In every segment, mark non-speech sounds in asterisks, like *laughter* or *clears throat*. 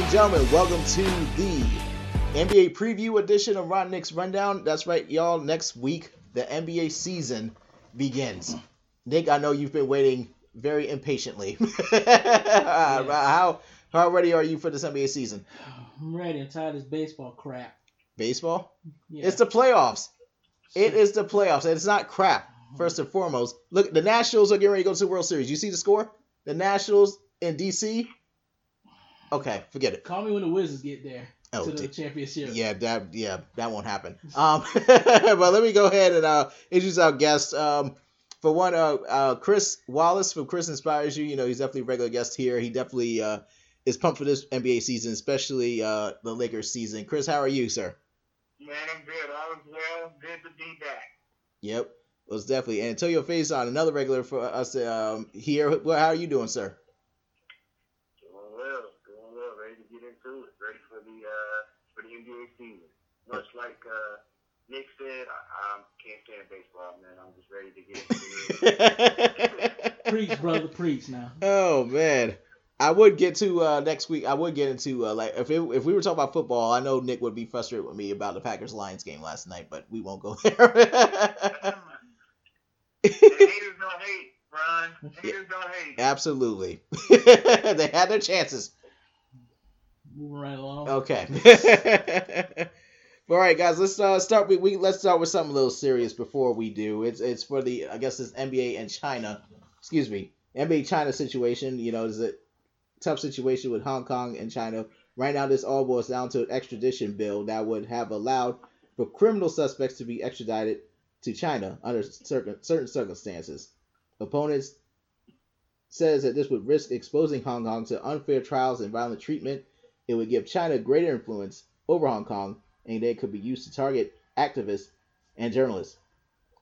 And gentlemen, welcome to the NBA preview edition of Ron Nick's Rundown. That's right, y'all. Next week, the NBA season begins. Nick, I know you've been waiting very impatiently. *laughs* how how ready are you for this NBA season? I'm ready. I'm tired of this baseball crap. Baseball? Yeah. It's the playoffs. It is the playoffs, and it's not crap. Uh-huh. First and foremost, look, the Nationals are getting ready to go to the World Series. You see the score? The Nationals in DC. Okay, forget it. Call me when the Wizards get there Oh, to the di- championship. Yeah, that yeah, that won't happen. Um, *laughs* but let me go ahead and uh, introduce our guest. Um, for one, uh, uh, Chris Wallace from Chris Inspires You. You know, he's definitely a regular guest here. He definitely uh, is pumped for this NBA season, especially uh, the Lakers season. Chris, how are you, sir? Man, I'm good. All is well. Good to be back. Yep, was definitely. And Antonio Faison, another regular for us um, here. Well, how are you doing, sir? Doing well. Doing well. Ready to get into it. Ready for the uh for the NBA season. Much like uh Nick said, I, I can't stand baseball, man. I'm just ready to get into it. *laughs* Preach, brother, preach now. Oh man, I would get to uh, next week. I would get into uh, like if it, if we were talking about football, I know Nick would be frustrated with me about the Packers Lions game last night, but we won't go *laughs* there. The haters don't hate, Ron. Haters don't hate. Absolutely, *laughs* they had their chances. Moving right along. Okay. *laughs* *laughs* All right, guys. Let's uh, start. We, we let's start with something a little serious before we do. It's it's for the I guess it's NBA and China. Excuse me, NBA China situation. You know, is a tough situation with Hong Kong and China. Right now, this all boils down to an extradition bill that would have allowed for criminal suspects to be extradited to China under certain certain circumstances. Opponents says that this would risk exposing Hong Kong to unfair trials and violent treatment. It would give China greater influence over Hong Kong, and they could be used to target activists and journalists.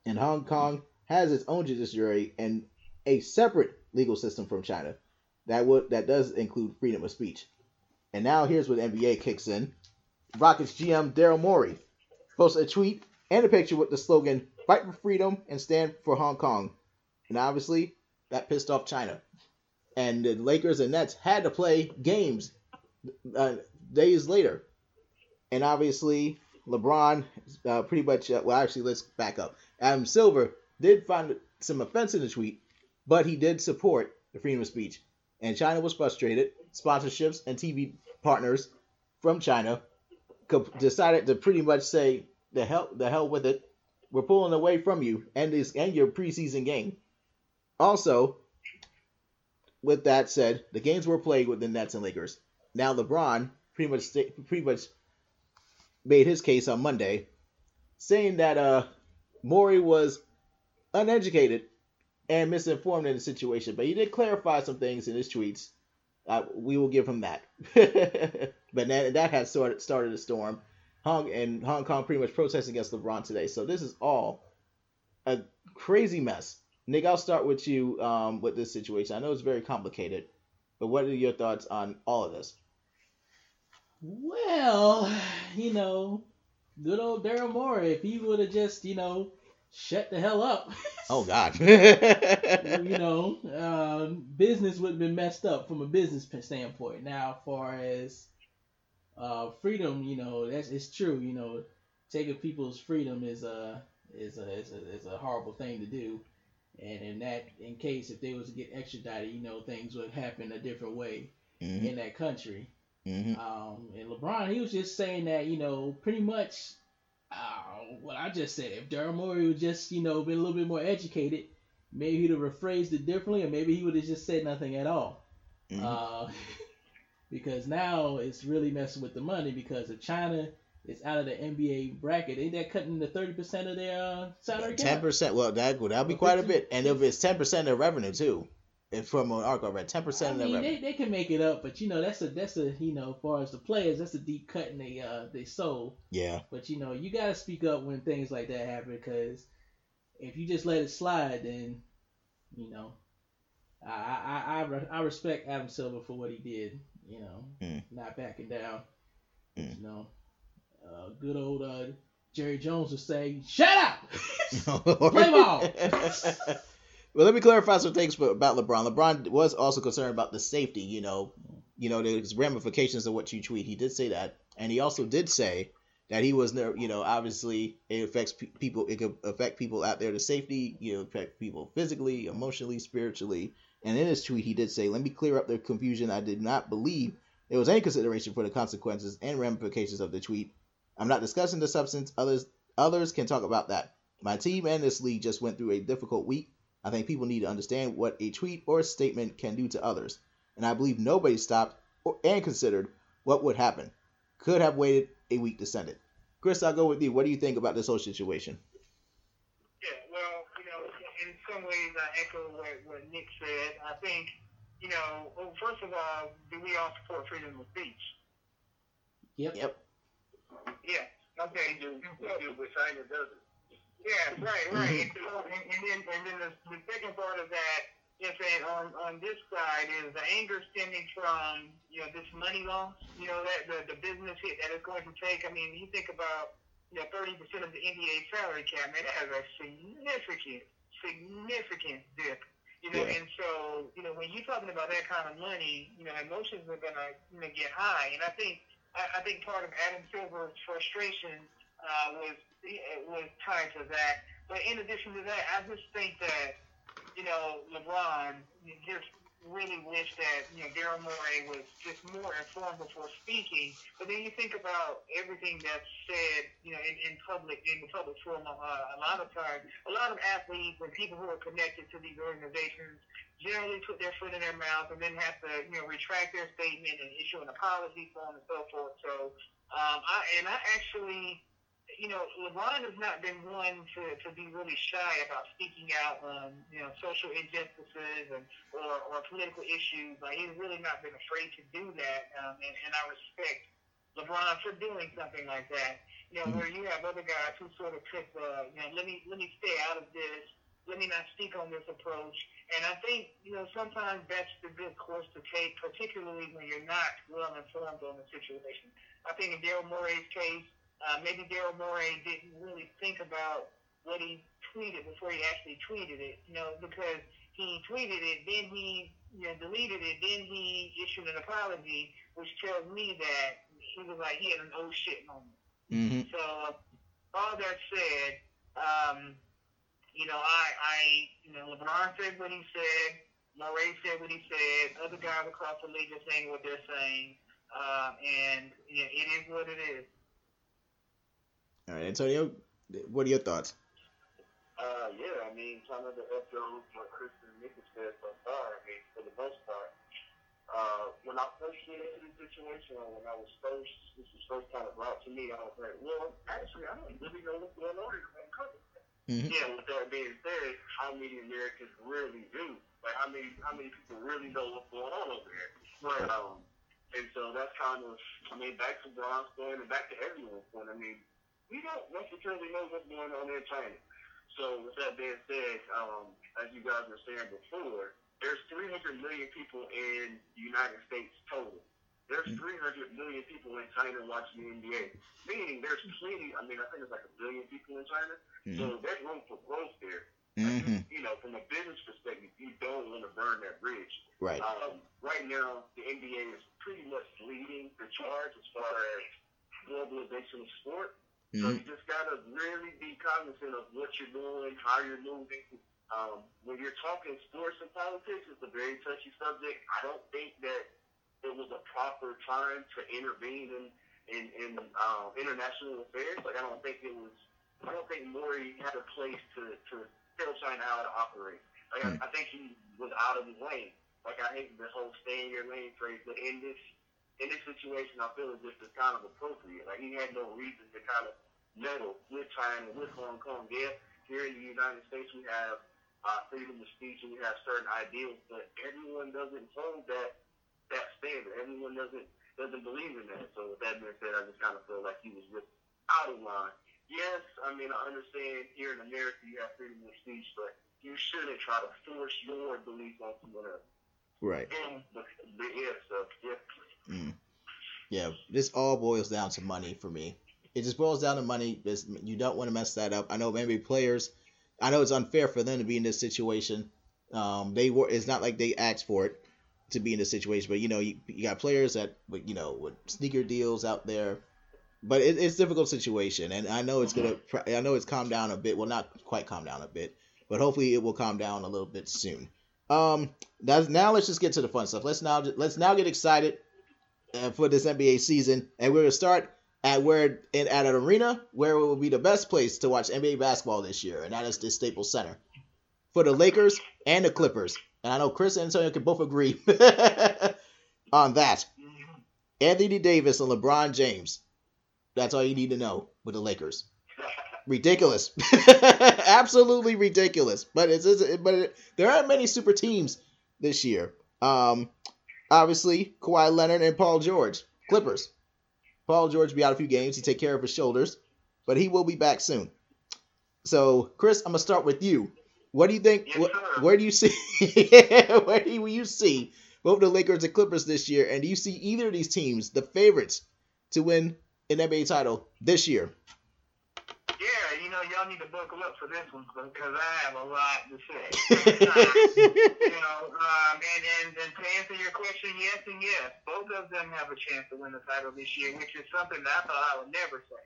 And Hong Kong has its own judiciary and a separate legal system from China that would that does include freedom of speech. And now here's what NBA kicks in. Rockets GM Daryl Morey posted a tweet and a picture with the slogan "Fight for freedom and stand for Hong Kong," and obviously that pissed off China. And the Lakers and Nets had to play games uh, days later, and obviously LeBron uh, pretty much. Uh, well, actually, let's back up. Adam Silver did find some offense in the tweet, but he did support the freedom of speech. And China was frustrated. Sponsorships and TV partners from China decided to pretty much say the hell, the hell with it. We're pulling away from you and this and your preseason game. Also, with that said, the games were played with the Nets and Lakers. Now LeBron pretty much pretty much made his case on Monday, saying that uh Morey was uneducated and misinformed in the situation, but he did clarify some things in his tweets. Uh, we will give him that. *laughs* but that that has started started a storm. Hong and Hong Kong pretty much protesting against LeBron today. So this is all a crazy mess. Nick, I'll start with you um, with this situation. I know it's very complicated, but what are your thoughts on all of this? Well, you know, good old Daryl Morey, if he would have just, you know, shut the hell up, *laughs* Oh God. you know, um, business would have been messed up from a business standpoint. Now, as far as uh, freedom, you know, that's it's true. You know, taking people's freedom is a is a is a, is a horrible thing to do. And in that, in case if they was to get extradited, you know, things would happen a different way hmm in that country. hmm Um, and LeBron, he was just saying that, you know, pretty much uh, what I just said. If Daryl Morey would just, you know, been a little bit more educated, maybe he'd have rephrased it differently, or maybe he would have just said nothing at all. Mhm. Uh, *laughs* because now it's really messing with the money because if China is out of the NBA bracket, ain't that cutting the thirty percent of their uh, salary Ten percent. Well, that would that'll be quite a bit, and if it's ten percent of revenue too, if from an I read, ten percent of mean, their they, revenue. they can make it up, but you know that's a that's a you know as far as the players, that's a deep cut in they uh they soul. Yeah. But you know, you gotta speak up when things like that happen because if you just let it slide, then you know, I I I, I respect Adam Silver for what he did. You know, Mm. not backing down. Mm. You know, uh, good old uh, Jerry Jones would say, "Shut up." *laughs* Play ball. *laughs* well, let me clarify some things about LeBron. LeBron was also concerned about the safety. You know, you know, there's ramifications of what you tweet. He did say that, and he also did say that he was never, you know, obviously it affects pe- people. It could affect people out there to safety. You know, affect people physically, emotionally, spiritually. And in his tweet, he did say, "Let me clear up the confusion. I did not believe there was any consideration for the consequences and ramifications of the tweet. I'm not discussing the substance. Others others can talk about that. My team and this league just went through a difficult week. I think people need to understand what a tweet or a statement can do to others, and I believe nobody stopped or, and considered what would happen. Could have waited a week to send it. Chris, I'll go with you. What do you think about this whole situation? Yeah, well, you know, in some ways I echo what, what Nick said. I think, you know, well, first of all, do we all support freedom of speech? Yep. Yep. Yeah. Okay. Do, do, but China doesn't. Yeah, right, right. And, so, and, and then, and then the, the second part of that, you know, on on this side is the anger stemming from you know this money loss, you know that the the business hit that it's going to take. I mean, you think about you know thirty percent of the NBA salary cap, man, that has a significant significant dip. You know, Yeah. and so you know when you're talking about that kind of money, you know emotions are gonna you know get high, and I think I, think part of Adam Silver's frustration uh, was was tied to that. But in addition to that, I just think that you know LeBron just really wish that you know Daryl Morey was just more informed before speaking. But then you think about everything that's said, you know, in, in public in the public forum. Uh, a lot of times, a lot of athletes and people who are connected to these organizations generally put their foot in their mouth and then have to you know retract their statement and issue an apology, on and so forth. So um, I and I actually you know, LeBron has not been one to, to be really shy about speaking out on, you know, social injustices and or, or political issues. Like he's really not been afraid to do that, um, and, and I respect LeBron for doing something like that. You know, where you have other guys who sort of took the, you know, let me let me stay out of this. Let me not speak on this approach. And I think, you know, sometimes that's the good course to take, particularly when you're not well informed on the situation. I think in Daryl Morey's case, uh, maybe Daryl Morey didn't really think about what he tweeted before he actually tweeted it, you know, because he tweeted it, then he, you know, deleted it, then he issued an apology, which tells me that he was like, he had an oh shit moment. Mm-hmm. So, all that said, um, you know, I, I, you know, LeBron said what he said, Morey said what he said, other guys across the league are saying what they're saying, uh, and you know, it is what it is. All right, Antonio, what are your thoughts? Uh, yeah, I mean, kind of the echo what Chris and said so far. I mean, for the most part, uh, when I first get into this situation, or when I was first, this was first kind of brought to me, I was like, well, actually, I don't really know what's going on in Vancouver. Mhm. Yeah, with that being said, how many Americans really do? Like, how many, how many people really know what's going on over there? Right. Um, and so that's kind of, I mean, back to Bron's point and back to everyone's point. I mean, we don't necessarily know what's going on in China. So with that being said, um, as you guys were saying before, there's 300 million people in the United States total. There's 300 million people in China watching the NBA. Meaning there's plenty, I mean, I think it's like a billion people in China. So there's room for growth there. Mm-hmm. You know, from a business perspective, you don't want to burn that bridge. Right. Um, right now, the NBA is pretty much leading the charge as far as globalization of sport. So Mm-hmm. you just gotta really be cognizant of what you're doing, how you're moving. Um, when you're talking sports and politics, it's a very touchy subject. I don't think that it was a proper time to intervene in in, in uh, international affairs. Like I don't think it was. I don't think Morey had a place to to tell China how to operate. Like Hmm. I, I think he was out of his lane. Like I hate the whole "stay in your lane" phrase, but in this in this situation, I feel as if it's kind of appropriate. Like he had no reason to kind of meddle with China, with Hong Kong. Yeah, here in the United States, we have uh, freedom of speech and we have certain ideals, but everyone doesn't hold that that standard. Everyone doesn't doesn't believe in that. So with that being said, I just kind of feel like he was just out of line. Yes, I mean I understand here in America you have freedom of speech, but you shouldn't try to force your belief on someone else. Right. And but, but yeah, so yeah. Mm. Yeah, this all boils down to money for me. It just boils down to money. It's, you don't want to mess that up. I know maybe players. I know it's unfair for them to be in this situation. Um, they were. It's not like they asked for it. To be in this situation. But you know, you, you got players that you know with sneaker deals out there. But it, it's a difficult situation, and I know it's gonna. I know it's calmed down a bit. Well, not quite calmed down a bit, but hopefully it will calm down a little bit soon. Um, that's now. Let's just get to the fun stuff. Let's now let's now get excited uh, for this NBA season, and we're gonna start at where in at an arena where it will be the best place to watch NBA basketball this year, and that is the Staples Center for the Lakers and the Clippers. And I know Chris and Antonio can both agree *laughs* on that. Anthony Davis and LeBron James. That's all you need to know with the Lakers. *laughs* Ridiculous, *laughs* absolutely ridiculous. But it's, it's but it, there aren't many super teams this year. Um, obviously Kawhi Leonard and Paul George, Clippers. Paul George will be out a few games. He take care of his shoulders, but he will be back soon. So, Chris, I'm gonna start with you. What do you think? Yes, wh- where do you see? *laughs* where do you see both the Lakers and Clippers this year? And do you see either of these teams the favorites to win an NBA title this year? Yeah, you know, y'all need to buckle up for this one because I have a lot to say. *laughs* you know, um, and, and, and to answer your question, yes and yes. Both of them have a chance to win the title this year, which is something that I thought I would never say.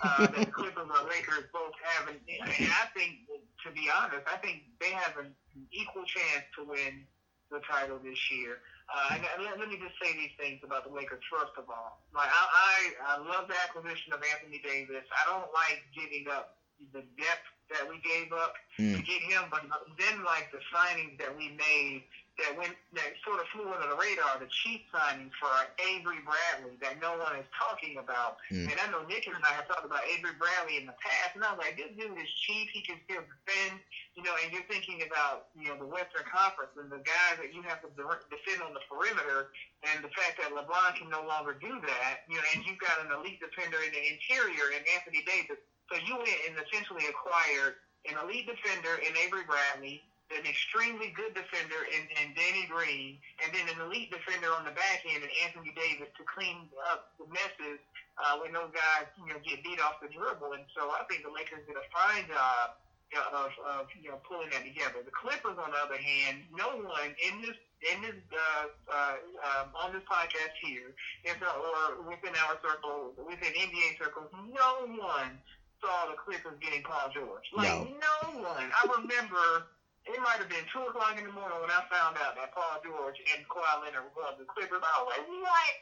Uh, that the Clippers or Lakers both have, an, and I think, to be honest, I think they have an equal chance to win the title this year. Uh, and let, let me just say these things about the Lakers. First of all, like I, I, I love the acquisition of Anthony Davis. I don't like giving up the depth that we gave up Mm. to get him, but then like the signings that we made that went that sort of flew under the radar, the cheap signing for Avery Bradley that no one is talking about. Mm. And I know Nick and I have talked about Avery Bradley in the past, and I was like, this dude is cheap. He can still defend, you know. And you're thinking about you know the Western Conference and the guys that you have to defend on the perimeter, and the fact that LeBron can no longer do that, you know, and you've got an elite defender in the interior in Anthony Davis. So you went and essentially acquired an elite defender in Avery Bradley, an extremely good defender in, in Danny Green, and then an elite defender on the back end in Anthony Davis to clean up the messes uh, when those guys you know get beat off the dribble. And so I think the Lakers did a fine job of, of you know pulling that together. The Clippers, on the other hand, no one in this in this uh, uh, um, on this podcast here, if, or within our circle, within NBA circles, no one saw the Clippers getting Paul George. Like no, one. I remember it might have been two o'clock in the morning when I found out that Paul George and Kawhi Leonard were going to the Clippers. I was like, what?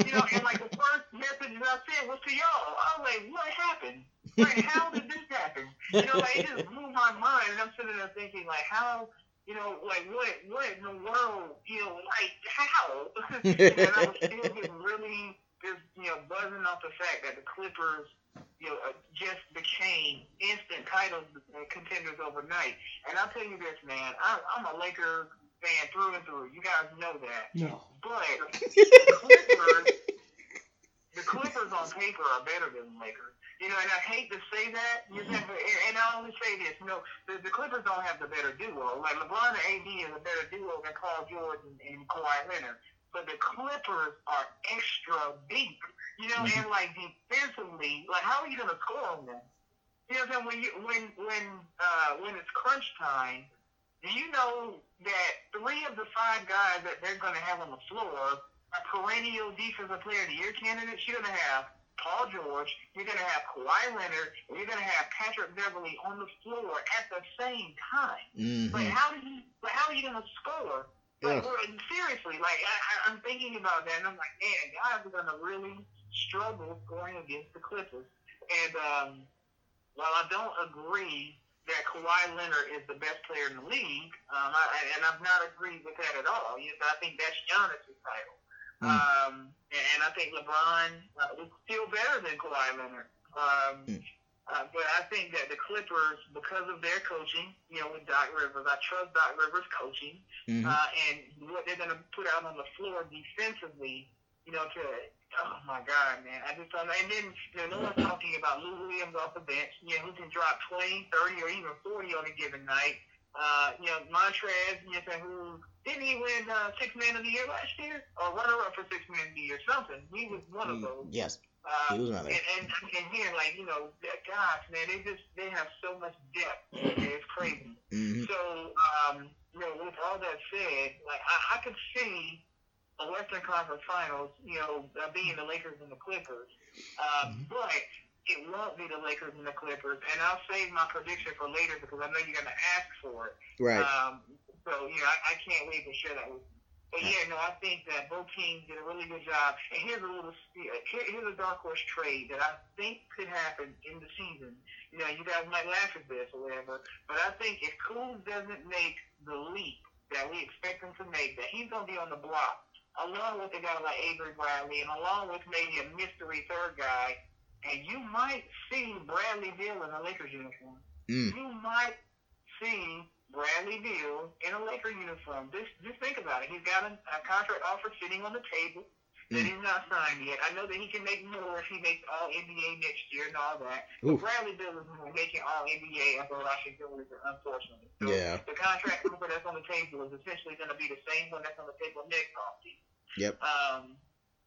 you know, and like the first message that I sent was to y'all. I was like, what happened? Like, how did this happen? You know, like it just blew my mind, and I'm sitting there thinking, like, how? You know, like what? What in the world? You know, like how? *laughs* and I was still just really just you know buzzing off the fact that the Clippers you know, uh, just became instant title contenders overnight. And I'll tell you this, man, I, I'm a Lakers fan through and through. You guys know that. No. But the Clippers, *laughs* the Clippers on paper are better than the Lakers. You know, and I hate to say that, you know, and I only say this, you know, the, the Clippers don't have the better duo. Like LeBron and AD is a better duo than Paul George and, and Kawhi Leonard. But the Clippers are extra deep. You know, and like defensively, like how are you gonna score on them? You know, what when you when when uh, when it's crunch time, do you know that three of the five guys that they're gonna have on the floor are perennial defensive player of the year candidates? You're gonna have Paul George, you're gonna have Kawhi Leonard, and you're gonna have Patrick Beverley on the floor at the same time. Mhm. But how do you? But how are you gonna score? Like, Yeah. seriously, like I, I- I'm thinking about that, and I'm like, man, guys are gonna really struggle going against the Clippers. And um, while I don't agree that Kawhi Leonard is the best player in the league, um, I, and I've not agreed with that at all. You know, I think that's Giannis' title. Mm. Um, and I think LeBron uh, is still better than Kawhi Leonard. Um, Mm. Uh, but I think that the Clippers, because of their coaching, you know, with Doc Rivers, I trust Doc Rivers' coaching Mhm. uh, and what they're going to put out on the floor defensively, you know, to, oh my God, man. I just don't. And then, you know, no one's talking about Lou Williams off the bench, you know, who can drop 20, 30, or even 40 on a given night. Uh, you know, Montrez, you know, who didn't he win uh, Six Man of the Year last year? Or runner up for Six Man of the Year, something. He was one of those. Yes, Uh, he was one of and, and, and here, like, you know, gosh, man, they just, they have so much depth. It's crazy. Mhm. So, um, you know, with all that said, like I, I could see a Western Conference Finals, you know, uh, being the Lakers and the Clippers, uh, Mhm. but it won't be the Lakers and the Clippers. And I'll save my prediction for later because I know you're going to ask for it. Right. Um, so you know, I, I can't wait to share that with. you. But yeah, no, I think that both teams did a really good job. And here's a little, here, here's a dark horse trade that I think could happen in the season. You know, you guys might laugh at this or whatever, but I think if Kuz doesn't make the leap that we expect him to make, that he's to be on the block, along with a guy like Avery Bradley, and along with maybe a mystery third guy, and you might see Bradley Beal in a Lakers uniform Mm. you might see Bradley Beal in a Laker uniform. Just, just think about it. He's got a, a contract offer sitting on the table that Mm. he's not signed yet. I know that he can make more if he makes All NBA next year and all that. Oof. But Bradley Beal is making All NBA after Washington Wizards, unfortunately. So Yeah. the contract offer that's on the table is essentially going to be the same one that's on the table next offseason. Yep. Um,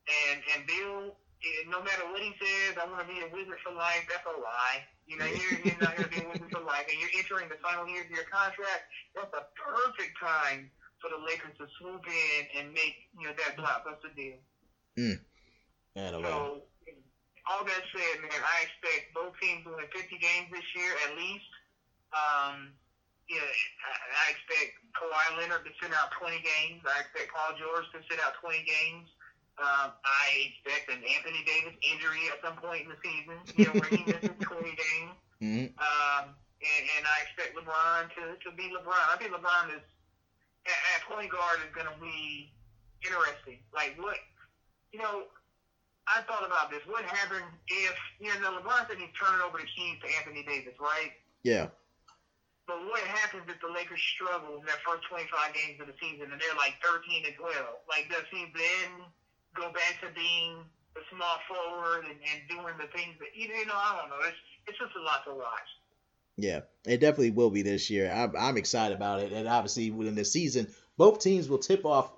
and and Bill, eh, no matter what he says, I want to be a wizard for life. That's a lie. You know, you're, you're not going to be a wizard for life, and you're entering the final year of your contract. That's a perfect time for the Lakers to swoop in and make you know that blockbuster deal. Man, oh, man. So, all that said, man, I expect both teams to win 50 games this year at least. Um, yeah, I, I expect Kawhi Leonard to sit out 20 games. I expect Paul George to sit out 20 games. Um, I expect an Anthony Davis injury at some point in the season, you know, where he misses *laughs* 20 games. Mhm. Um, and, and I expect LeBron to, to be LeBron. I think LeBron is at, at point guard is going to be interesting. Like what, you know, I thought about this. What happens if you know LeBron said he's turning over the keys to Anthony Davis, right? Yeah. But what happens if the Lakers struggle in their first 25 games of the season and they're like 13 and 12? Like, does he then go back to being a small forward and, and doing the things that you know? I don't know. It's it's just a lot to watch. Yeah, it definitely will be this year. I'm, I'm excited about it, and obviously within the season, both teams will tip off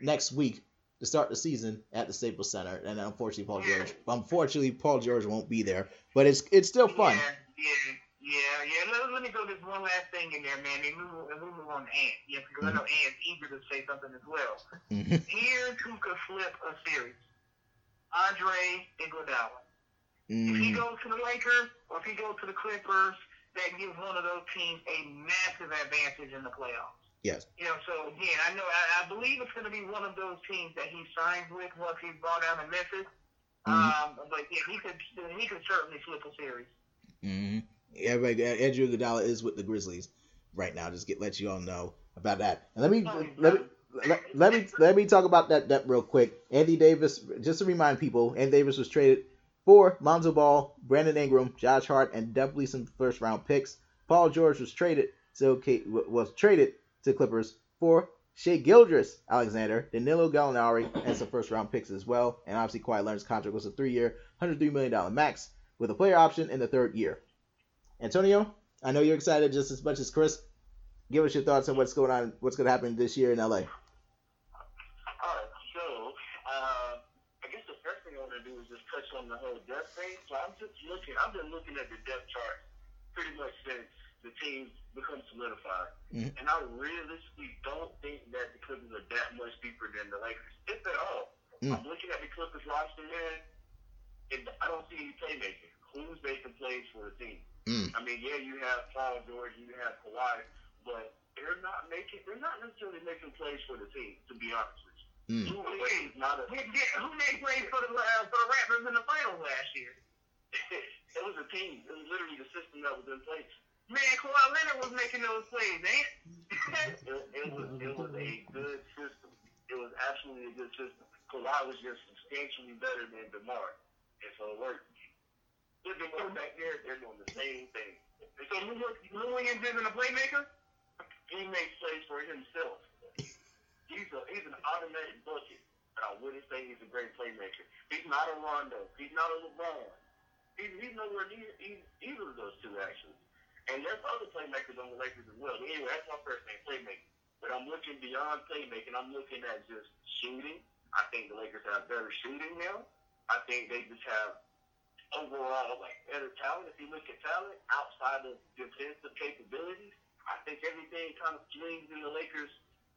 next week to start the season at the Staples Center. And unfortunately, Paul George, unfortunately, Paul George won't be there, but it's it's still fun. Yeah, yeah, yeah, yeah. Let, let me go this one last thing in there, man. And we move, and we move on to Ant. Yeah, because I know Ant's eager to say something as well. Mhm. Here's who could flip a series: Andre Iguodala. If he Mhm. goes to the Lakers or if he goes to the Clippers, that gives one of those teams a massive advantage in the playoffs. Yes. You know, so again, I know I, I believe it's going to be one of those teams that he signs with once he's brought down in Memphis. Mhm. Um, but yeah, he could he could certainly flip a series. hmm Everybody, Andrew Iguodala is with the Grizzlies right now. Just get let you all know about that. And let me Oh, let me let, let me let me talk about that that real quick. Andy Davis, just to remind people, Andy Davis was traded for Lonzo Ball, Brandon Ingram, Josh Hart, and definitely some first round picks. Paul George was traded to okay, was traded to Clippers for Shai Gilgeous, Alexander, Danilo Gallinari, and some first round picks as well. And obviously, Kawhi Leonard's contract was a three year, $103 million max with a player option in the third year. Antonio, I know you're excited just as much as Chris. Give us your thoughts on what's going on, what's going to happen this year in LA. All right, so uh, I guess the first thing I want to do is just touch on the whole depth thing. So I'm just looking. I've been looking at the depth chart pretty much since the teams become solidified, Mhm. and I realistically don't think that the Clippers are that much deeper than the Lakers, if at all. Mm. I'm looking at the Clippers roster, and I don't see any playmaking. Who's making plays for the team? Mm. I mean, yeah, you have Paul George, you have Kawhi, but they're not making. They're not necessarily making plays for the team. To be honest with you, Mm. Drew Wade is not a. Who made plays for the uh, for the Raptors in the finals last year? *laughs* it was a team. It was literally the system that was in place. Man, Kawhi Leonard was making those plays, man. *laughs* it, it was it was a good system. It was absolutely a good system. Kawhi was just substantially better than Demar, and so it worked. Look at them back there; they're doing the same thing. So Lou, Lou Williams isn't a playmaker. He makes plays for himself. He's a he's an automatic bucket. But I wouldn't say he's a great playmaker. He's not a Rondo. He's not a LeBron. He's, he's nowhere near either, either of those two actually. And there's other playmakers on the Lakers as well. Anyway, that's my first name, playmaking. But I'm looking beyond playmaking. I'm looking at just shooting. I think the Lakers have better shooting now. I think they just have overall like better talent. If you look at talent outside of defensive capabilities, I think everything kind of swings in the Lakers'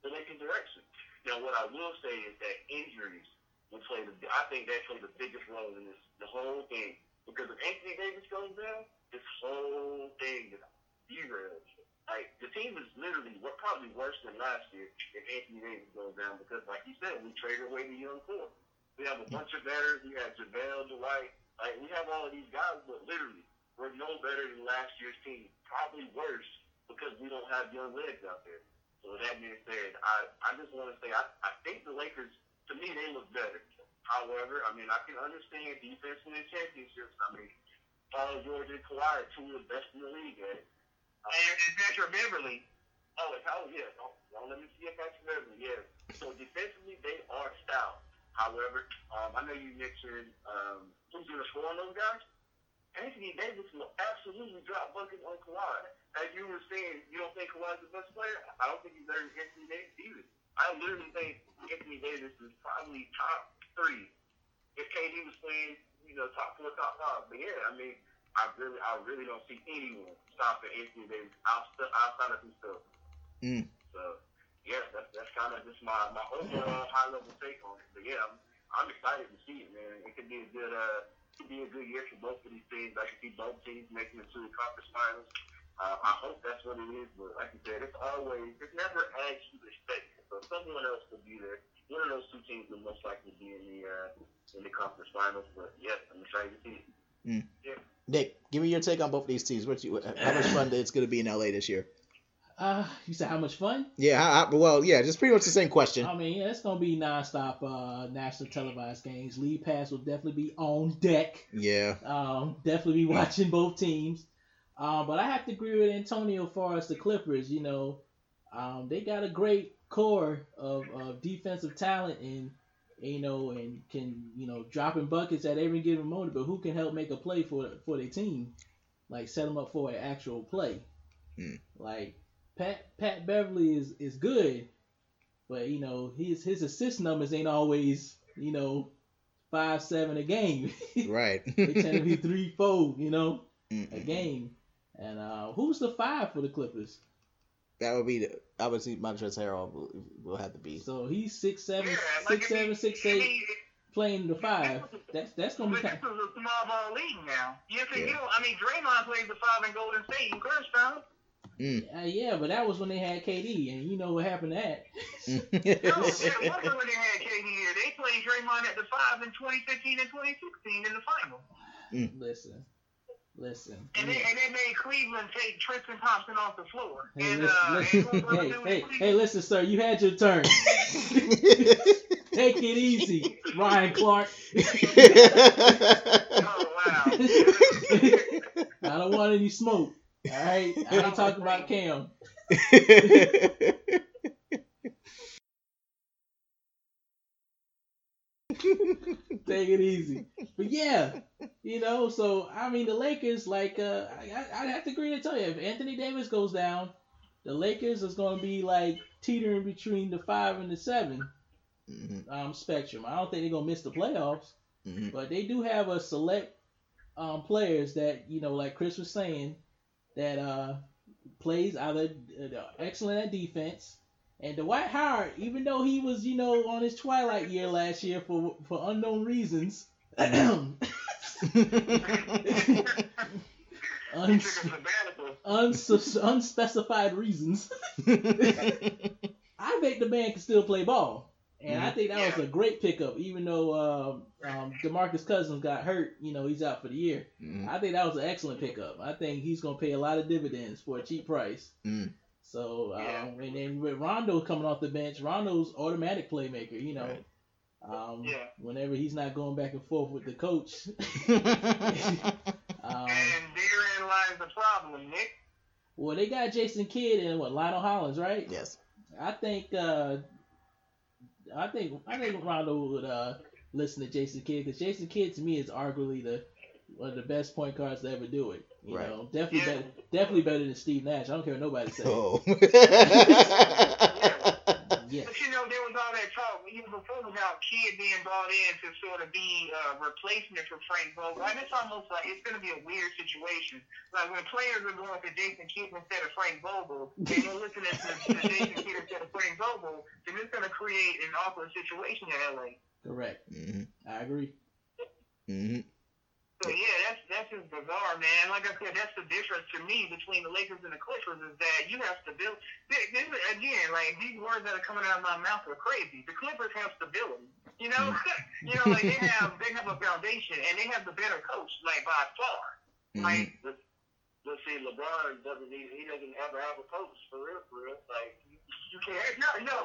the Lakers' direction. Now, what I will say is that injuries will play the. I think that plays the biggest role in this, the whole thing. Because if Anthony Davis goes down, this whole thing is derailed. Like the team is literally what probably worse than last year if Anthony Davis goes down because, like you said, we traded away the young core. We have a bunch of veterans. We have JaVale, Dwight. Like we have all of these guys, but literally we're no better than last year's team. Probably worse because we don't have young legs out there. So that being said, I, I just want to say I, I think the Lakers to me they look better. However, I mean I can understand defense in championships. I mean Paul George and Kawhi are two of the best in the league it. And, Patrick Beverley. Oh, it's how yeah. Don't, don't let me see Patrick Beverley. Yeah. So defensively they are stout. However, um, I know you mentioned um, who's going to score on those guys. Anthony Davis will absolutely drop buckets on Kawhi. As you were saying, you don't think Kawhi's the best player? I don't think he's better than Anthony Davis either. I literally think Anthony Davis is probably top three. If KD was playing, you know, top four, top five. But yeah, I mean, I really, I really don't see anyone stopping Anthony Davis outside, outside of himself. Mm. So yeah, that's that's kind of just my my overall high level take on it. But yeah, I'm I'm excited to see it, man. It could be a good uh, it could be a good year for both of these teams. I can see both teams making it to the conference finals. Uh, I hope that's what it is, but like you said, it's always it's never as you expect. So someone else could be there. One of those two teams will most likely be in the uh, in the conference finals. But yes, I'm excited to see it. Mm. Yeah. Nick, give me your take on both of these teams. What you, how much fun it's going to be in LA this year? Uh, you said how much fun? Yeah, how- well, yeah, just pretty much the same question. I mean, yeah, it's gonna be nonstop uh, national televised games. League Pass will definitely be on deck. Yeah, Um, definitely be *laughs* watching both teams. Um, but I have to agree with Antonio as far as the Clippers. You know, um, they got a great core of, of defensive talent and you know and can you know dropping buckets at every given moment. But who can help make a play for for their team, like set them up for an actual play? Hmm. Like Pat Pat Beverley is is good, but you know his his assist numbers ain't always you know five seven a game. *laughs* right. they tend to be three, four, you know, a Mm-mm. game. And uh, who's the five for the Clippers? That would be the, obviously Montrezl Harrell will, will have to be. So he's six seven, Yeah, six like, I seven, mean, six I eight, mean, playing the five. *laughs* That's that's gonna be But kind. this is a small ball league now. You know, Yeah. you I mean, Draymond plays the five in Golden State in Crunchtown. Mm. Uh, yeah, but that was when they had KD, and you know what happened to that. No, it wasn't when they had KD here. They played Draymond at the five in 2015 and 2016 in the final. Listen, listen. And they, and they made Cleveland take Tristan Thompson off the floor. Hey, and, listen, uh, listen. and who was hey, hey, hey, listen, sir. You had your turn. *laughs* Take it easy, Ryan Clark. Oh, wow. *laughs* I don't want any smoke. All right, *laughs* I ain't talking about Cam. *laughs* Take it easy. But yeah, you know, so I mean the Lakers, like uh I I have to agree to tell you, if Anthony Davis goes down, the Lakers is gonna be like teetering between the five and the seven Mhm, um spectrum. I don't think they're gonna miss the playoffs, mhm. but they do have a select um players that, you know, like Chris was saying, that uh plays either uh, excellent at defense. And Dwight Howard, even though he was, you know, on his twilight year last year for for unknown reasons, He uns- took a sabbatical. uns- unspecified reasons, *laughs* I think the man can still play ball. And I think that was a great pickup, even though um, um, Demarcus Cousins got hurt. You know, he's out for the year. Mhm. I think that was an excellent pickup. I think he's gonna pay a lot of dividends for a cheap price. Mm. So, um, Yeah. and then with Rondo coming off the bench, Rondo's automatic playmaker. You know, Right. um, Yeah. whenever he's not going back and forth with the coach. Um, *laughs* And therein lies the problem, Nick. well, they got Jason Kidd and what Lionel Hollins, right? yes. I think uh, I think I think Rondo would uh, listen to Jason Kidd because Jason Kidd to me is arguably the one of the best point guards to ever do it. You Right. know, definitely Yeah. better, definitely better than Steve Nash. I don't care what nobody says. Oh. *laughs* Yes. But you know, there was was all that talk, even before without Kidd being brought in to sort of be a replacement for Frank Vogel, and it's almost like it's going to be a weird situation. Like when players are going to Jason Kidd instead of Frank Vogel, and they're listening to, to Jason Kidd instead of Frank Vogel, then it's going to create an awkward situation in LA. Correct. hmm I agree. hmm So yeah, that's that's just bizarre, man. Like I said, that's the difference to me between the Lakers and the Clippers is that you have stability. This, again, like these words that are coming out of my mouth are crazy. The Clippers have stability. You know, *laughs* you know, like they have they have a foundation and they have the better coach, like by far. hmm Like, but see, LeBron doesn't need, he doesn't ever have a coach for real, for real. Like, you, you can't, no, no,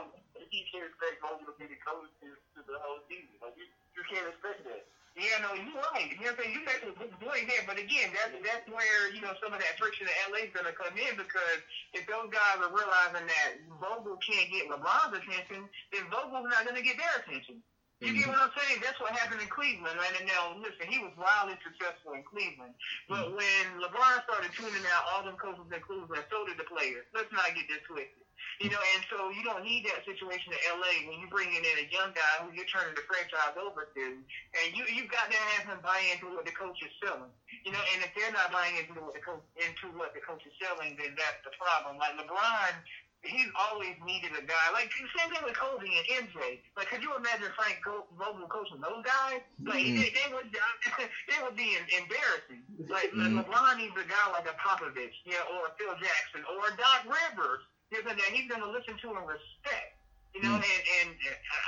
you can't expect Vogel to be the coach to, to the whole season. Like, you, you can't expect that. Yeah, no, you're right. You know what I'm saying? You make a good point there, but again, that's that's where you know some of that friction in LA is going to come in because if those guys are realizing that Vogel can't get LeBron's attention, then Vogel's not going to get their attention. You get mm-hmm. what I'm saying? That's what happened in Cleveland. Right? And now, listen, he was wildly successful in Cleveland. But mm-hmm. when LeBron started tuning out all them coaches in Cleveland, so did the players. Let's not get this twisted. You know, and so you don't need that situation in LA when you're bringing in a young guy who you're turning the franchise over to, and you you've got to have him buy into what the coach is selling. You know, and if they're not buying into what the coach into what the coach is selling, then that's the problem. Like LeBron, he's always needed a guy. Like same thing with Kobe and MJ. Like, could you imagine Frank Vogel coaching those guys? Like, Mhm. they, they would *laughs* they would be embarrassing. Like Mhm. LeBron needs a guy like a Popovich, yeah, or a Phil Jackson, or a Doc Rivers. Know, that he's going to listen to and respect. You know, Mm. and, and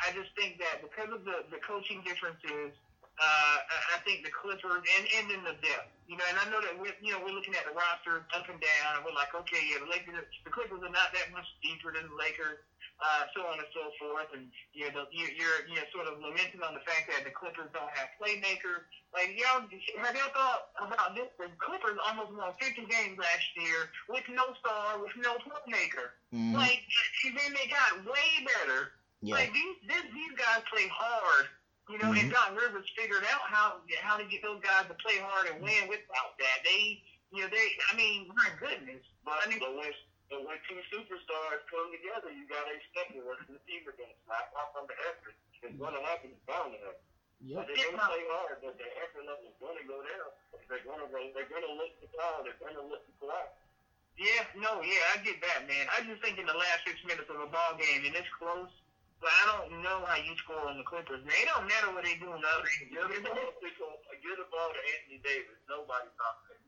I just think that because of the, the coaching differences, uh, I think the Clippers and, and in the depth, you know, and I know that we're, you know, we're looking at the roster up and down, and we're like, okay, yeah, the Lakers, the Clippers are not that much deeper than the Lakers, uh, so on and so forth, and you know, the, you, you're, you know, sort of lamenting on the fact that the Clippers don't have playmakers. Like, y'all, have y'all thought about this? The Clippers almost won 50 games last year with no star, with no playmaker. hmm Like, and then they got way better. Yeah. Like these, this, these guys play hard, you know. Mhm. And Doc Rivers figured out how how to get those guys to play hard and win without that. They, you know, they. I mean, my goodness. But I mean, but when but when two superstars come together, you gotta expect the rest of the team against. Not off on the effort. It's gonna happen. It's bound to happen. Yep. They're gonna play hard, but their effort level is gonna go down. They're gonna go. They're gonna look to foul. They're gonna look to collapse. Yeah, no, yeah, I get that, man. I just think in the last six minutes of a ball game, and it's close, but I don't know how you score on the Clippers. Man, it don't matter what they do in the other games. Get the ball to Anthony Davis. Nobody's talking. Mm.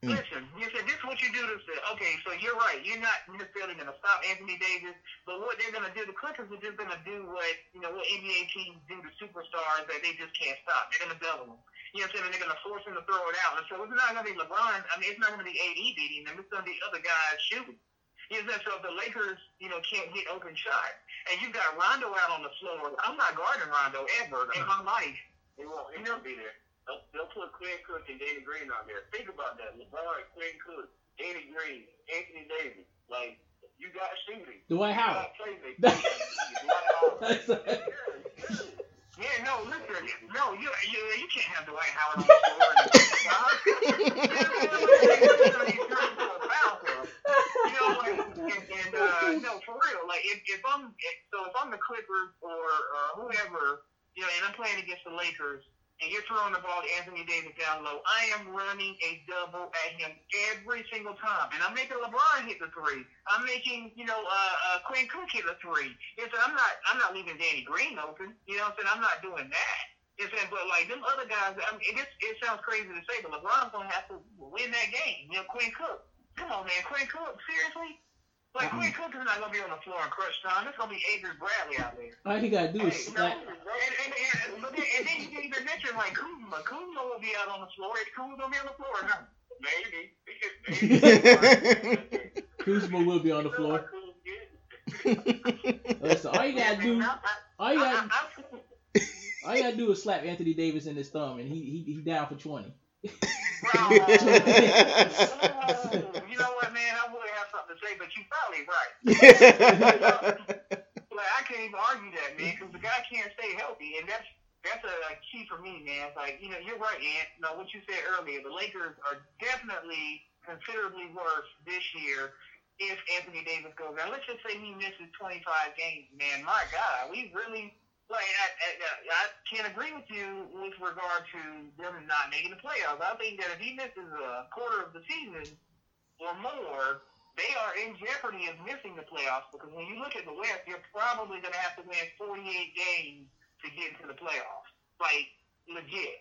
Mm. Listen, you said this is what you do to say, okay, so you're right. You're not necessarily going to stop Anthony Davis, but what they're going to do, the Clippers are just going to do what, you know, what NBA teams do to superstars that they just can't stop. They're going to double them. You know what I'm saying? And they're going to force him to throw it out. And so it's not going to be LeBron. I mean, it's not going to be AD beating them. It's going to be other guys shooting. You know what I'm saying? So if the Lakers, you know, can't get open shots, and you've got Rondo out on the floor, I'm not guarding Rondo ever in my life. He won't. He'll never be there. They'll, they'll put Quinn Cook and Danny Green out there. Think about that. LeBron, Quinn Cook, Danny Green, Anthony Davis. Like, you got shooting. Dwight Howard. Dwight Howard. *laughs* That's right. Yeah, no, listen, no, you you, you can't have Dwight Howard on the floor. you know, like, and, and uh, no, for real, like if, if I'm if, so if I'm the Clippers or uh, whoever, you know, and I'm playing against the Lakers, and you're throwing the ball to Anthony Davis down low, I am running a double at him every single time, and I'm making LeBron hit the three. I'm making, you know, uh, uh, Quinn Cook hit the three. So I'm not, I'm not leaving Danny Green open. You know what I'm saying? I'm not doing that. You? But like them other guys, I mean, it, it sounds crazy to say, but LeBron's gonna have to win that game. You know, Quinn Cook. Come on, man, Quinn Cook. Seriously? Like Quinn Cook is not gonna be on the floor in crunch time. It's gonna be Adrian Bradley out there. All he gotta do is Hey, no, slap. and, and, and, but then, and then you didn't even mention like Kuzma. Kuzma will be out on the floor. Is Kuzma gonna be on the floor? No. Maybe. Maybe. Kuzma will be on the floor. Listen, all you gotta do, all you gotta, all you gotta do is slap Anthony Davis in his thumb, and he he, he down for twenty. *laughs* You know what, man? I would have something to say, but you're probably right. *laughs* Like I can't even argue that, man, because the guy can't stay healthy, and that's that's a, a key for me, man. It's like you know, you're right, Ant. Now, what you said earlier, the Lakers are definitely considerably worse this year if Anthony Davis goes out. Let's just say he misses 25 games, man. My God, we really like. I, I, I can't agree with you with regard to them not making the playoffs. I think that if he misses a quarter of the season or more, they are in jeopardy of missing the playoffs because when you look at the West, you're probably going to have to win 48 games to get into the playoffs. Like legit.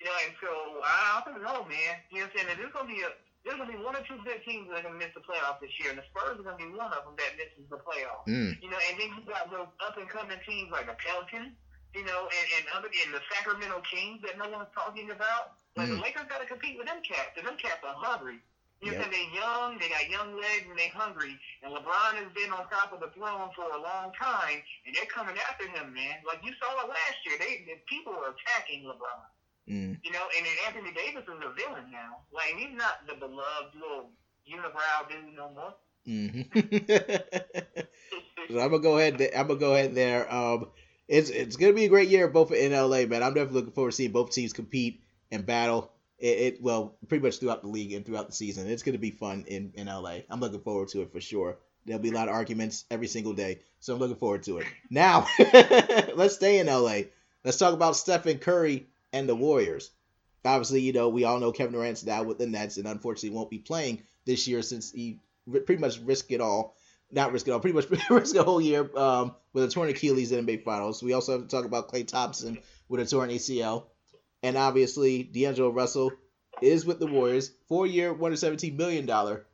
You know, and so I don't know, man. You know what I'm saying? And there's gonna be a there's gonna be one or two good teams that are gonna miss the playoffs this year, and the Spurs are gonna be one of them that misses the playoffs. Mm. You know, and then you got those up and coming teams like the Pelicans, you know, and and other and the Sacramento Kings that no one's talking about. Like the Mm. Lakers got to compete with them cats, and them cats are hungry. You know, Yep. what I'm young, they got young legs, and they hungry. And LeBron has been on top of the throne for a long time, and they're coming after him, man. Like you saw it last year, they the people are attacking LeBron. Mm. You know, and then Anthony Davis is a villain now. Like he's not the beloved little unibrow dude no more. Mm-hmm. *laughs* So I'm gonna go ahead. th- I'm gonna go ahead there. Um, it's it's gonna be a great year both in LA, man. I'm definitely looking forward to seeing both teams compete and battle. It, it well, pretty much throughout the league and throughout the season. It's gonna be fun in in LA. I'm looking forward to it for sure. There'll be a lot of arguments every single day, so I'm looking forward to it. Now, *laughs* let's stay in LA. Let's talk about Stephen Curry and the Warriors. Obviously, you know we all know Kevin Durant's now with the Nets, and unfortunately won't be playing this year since he pretty much risked it all not risk it all, pretty much *laughs* risk a whole year um, with a torn Achilles in the NBA Finals. We also have to talk about Klay Thompson with a torn ACL, and obviously D'Angelo Russell is with the Warriors, four year, one hundred seventeen million dollar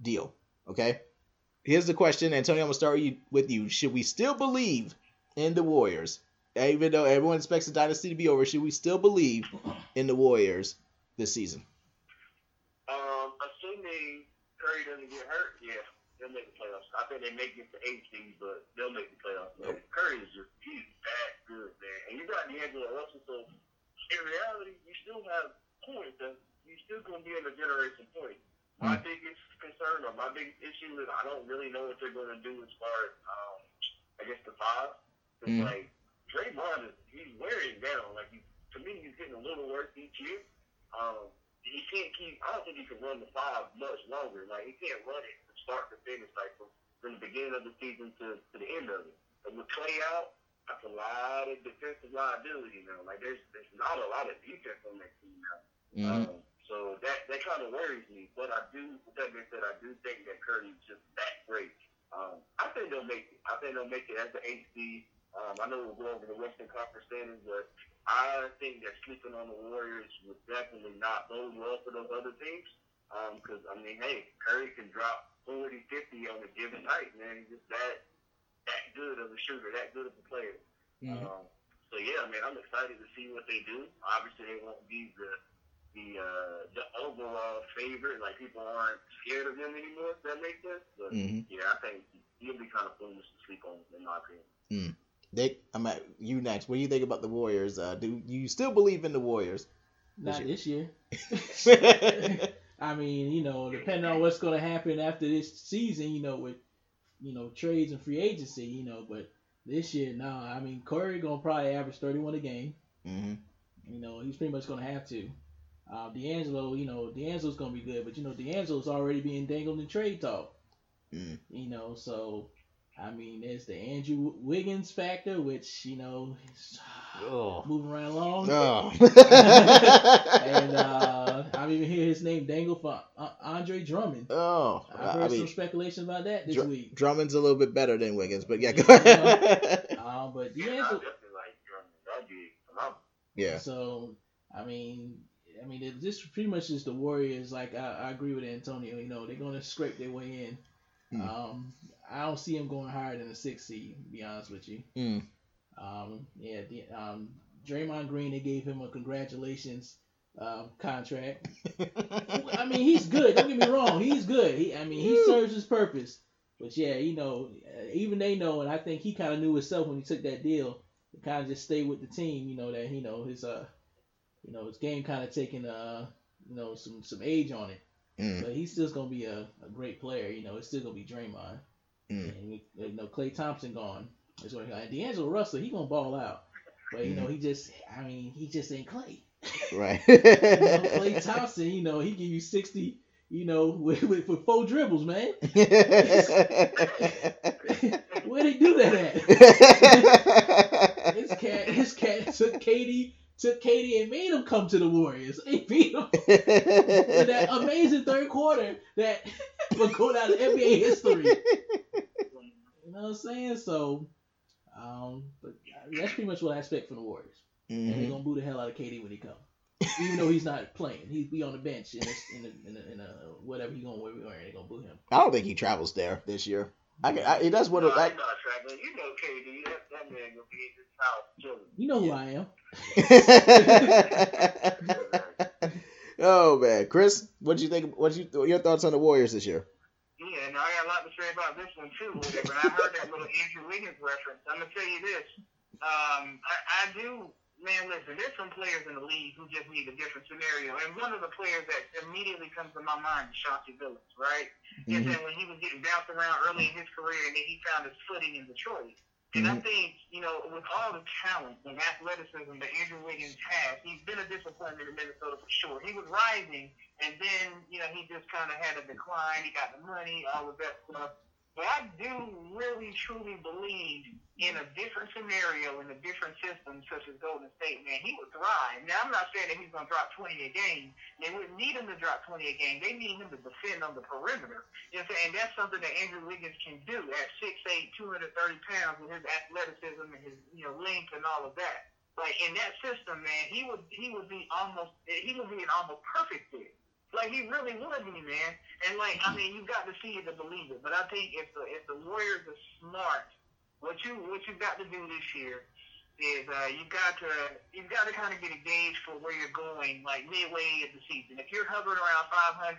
deal. Okay, here's the question, Antonio. I'm gonna start with you, with you. Should we still believe in the Warriors, even though everyone expects the dynasty to be over? Should we still believe in the Warriors this season? Um, assuming Curry doesn't get hurt, yeah, they'll make the playoffs. I think they may get the eight seed, but they'll make the playoffs. Man. Curry is just he's that good, man. And you got D'Angelo Russell, so in reality, you still have points. And you're still gonna be able to generate some points. My Mm. biggest concern or my biggest issue is I don't really know what they're gonna do as far as um, I guess the five. It's Mm. like Draymond is he's wearing down. Like he, to me, he's getting a little worse each year. Um, he can't keep. I don't think he can run the five much longer. Like he can't run it from start to finish, like from, from the beginning of the season to, to the end of it. And with Klay out, that's a lot of defensive liability now. Like there's there's not a lot of defense on that team now. Mm-hmm. Um, so that that kind of worries me. But I do, with that being said, I do think that Curry's just that great. Um, I think they'll make it. I think they'll make it as the eighth seed. Um, I know we'll go over the Western Conference standings, but I think that sleeping on the Warriors would definitely not bode well for those other teams. Because, I mean, hey, Curry can drop 40, 50 on a given night, man. He's just that, that good of a shooter, that good of a player. Mhm. Um, so, yeah, man, I'm excited to see what they do. Obviously, they won't be the the uh, the overall favorite. Like, people aren't scared of them anymore, if that makes sense. But, Mhm. yeah, I think he'll be kind of foolish to sleep on, in my opinion. Dick, I'm at you next. What do you think about the Warriors? Uh, do you still believe in the Warriors? Not This this year. *laughs* I mean, you know, depending on what's going to happen after this season, you know, with you know trades and free agency, you know, but this year, no. I mean, Curry gonna probably average 31 a game. hmm You know, he's pretty much gonna have to. Uh, D'Angelo, you know, D'Angelo's gonna be good, but you know, D'Angelo's already being dangled in trade talk. Mm. You know, so I mean, there's the Andrew Wiggins factor, which you know, is Oh. *sighs* moving right along. Oh. *laughs* *laughs* And uh, I even hear his name dangle for uh, Andre Drummond. oh, I've I heard mean, some speculation about that this Dr- week. Drummond's a little bit better than Wiggins, but yeah, go Yeah. ahead. Um, *laughs* but Yeah, I D'Angelo, definitely like Drummond. That'd be phenomenal. yeah. So I mean, I mean, this pretty much is the Warriors. Like I, I agree with Antonio. You know, they're gonna scrape their way in. Hmm. Um, I don't see him going higher than a six seed. To be honest with you. Mm. Um, yeah, the, um, Draymond Green, they gave him a congratulations um, contract. *laughs* I mean, he's good. Don't get me wrong. He's good. He, I mean, he serves his purpose. But yeah, you know, uh, even they know, and I think he kind of knew himself when he took that deal. To kind of just stay with the team. You know that you know his uh, you know his game kind of taking uh, you know some some age on it. Mm. But he's still gonna be a, a great player. You know, it's still gonna be Draymond. Mm. And we- you know, Klay Thompson gone. That's what and D'Angelo Russell, he gonna ball out. But you know, he just, I mean, he just ain't Klay. Right. *laughs* You know, Klay *laughs* Thompson, you know, he give you 60, you know, *laughs* with, with, with four dribbles, man. Where they do that at? His cat, his cat took KD, took KD and made him come to the Warriors. He beat him in that amazing third quarter that *laughs* will go down in NBA history. You know what I'm saying? So, um, but that's pretty much what I expect from the Warriors. And they're gonna boo the hell out of KD when he comes. Even though he's not playing, he be on the bench in a, in a, in a, in a whatever he gonna wear, they're gonna boo him. I don't think he travels there this year. I, can- I he does what No, I, he's not traveling. You know KD. That, that man gonna be in his house chilling. You know who I am. *laughs* oh man, Chris, what do you think? What you your thoughts on the Warriors this year? Yeah, and I got a lot to say about this one too. When I heard that little Andrew Wiggins reference, I'm gonna tell you this. Um, I, I do, man. Listen, there's some players in the league who just need a different scenario, and one of the players that immediately comes to my mind is Chauncey Billups, right? Mhm. And then when he was getting bounced around early in his career, and then he found his footing in Detroit. And I Mhm. think, you know, with all the talent and athleticism that Andrew Wiggins has, he's been a disappointment in Minnesota for sure. He was rising, and then, you know, he just kind of had a decline. He got the money, all of that stuff. But I do really, truly believe in a different scenario, in a different system, such as Golden State, man, he would thrive. Now, I'm not saying that he's going to drop 20 a game. They wouldn't need him to drop 20 a game. They need him to defend on the perimeter. You know? And that's something that Andrew Wiggins can do at 6'8", 230 pounds with his athleticism and his, you know, length and all of that. Like, in that system, man, he would he would be almost he would be an almost perfect fit. Like he really would be, man. And like, I mean, you got to see it to believe it. But I think if the if the Warriors are smart, what you what you got to do this year is uh, you got to you've got to kind of get a gauge for where you're going, like midway of the season. If you're hovering around 500,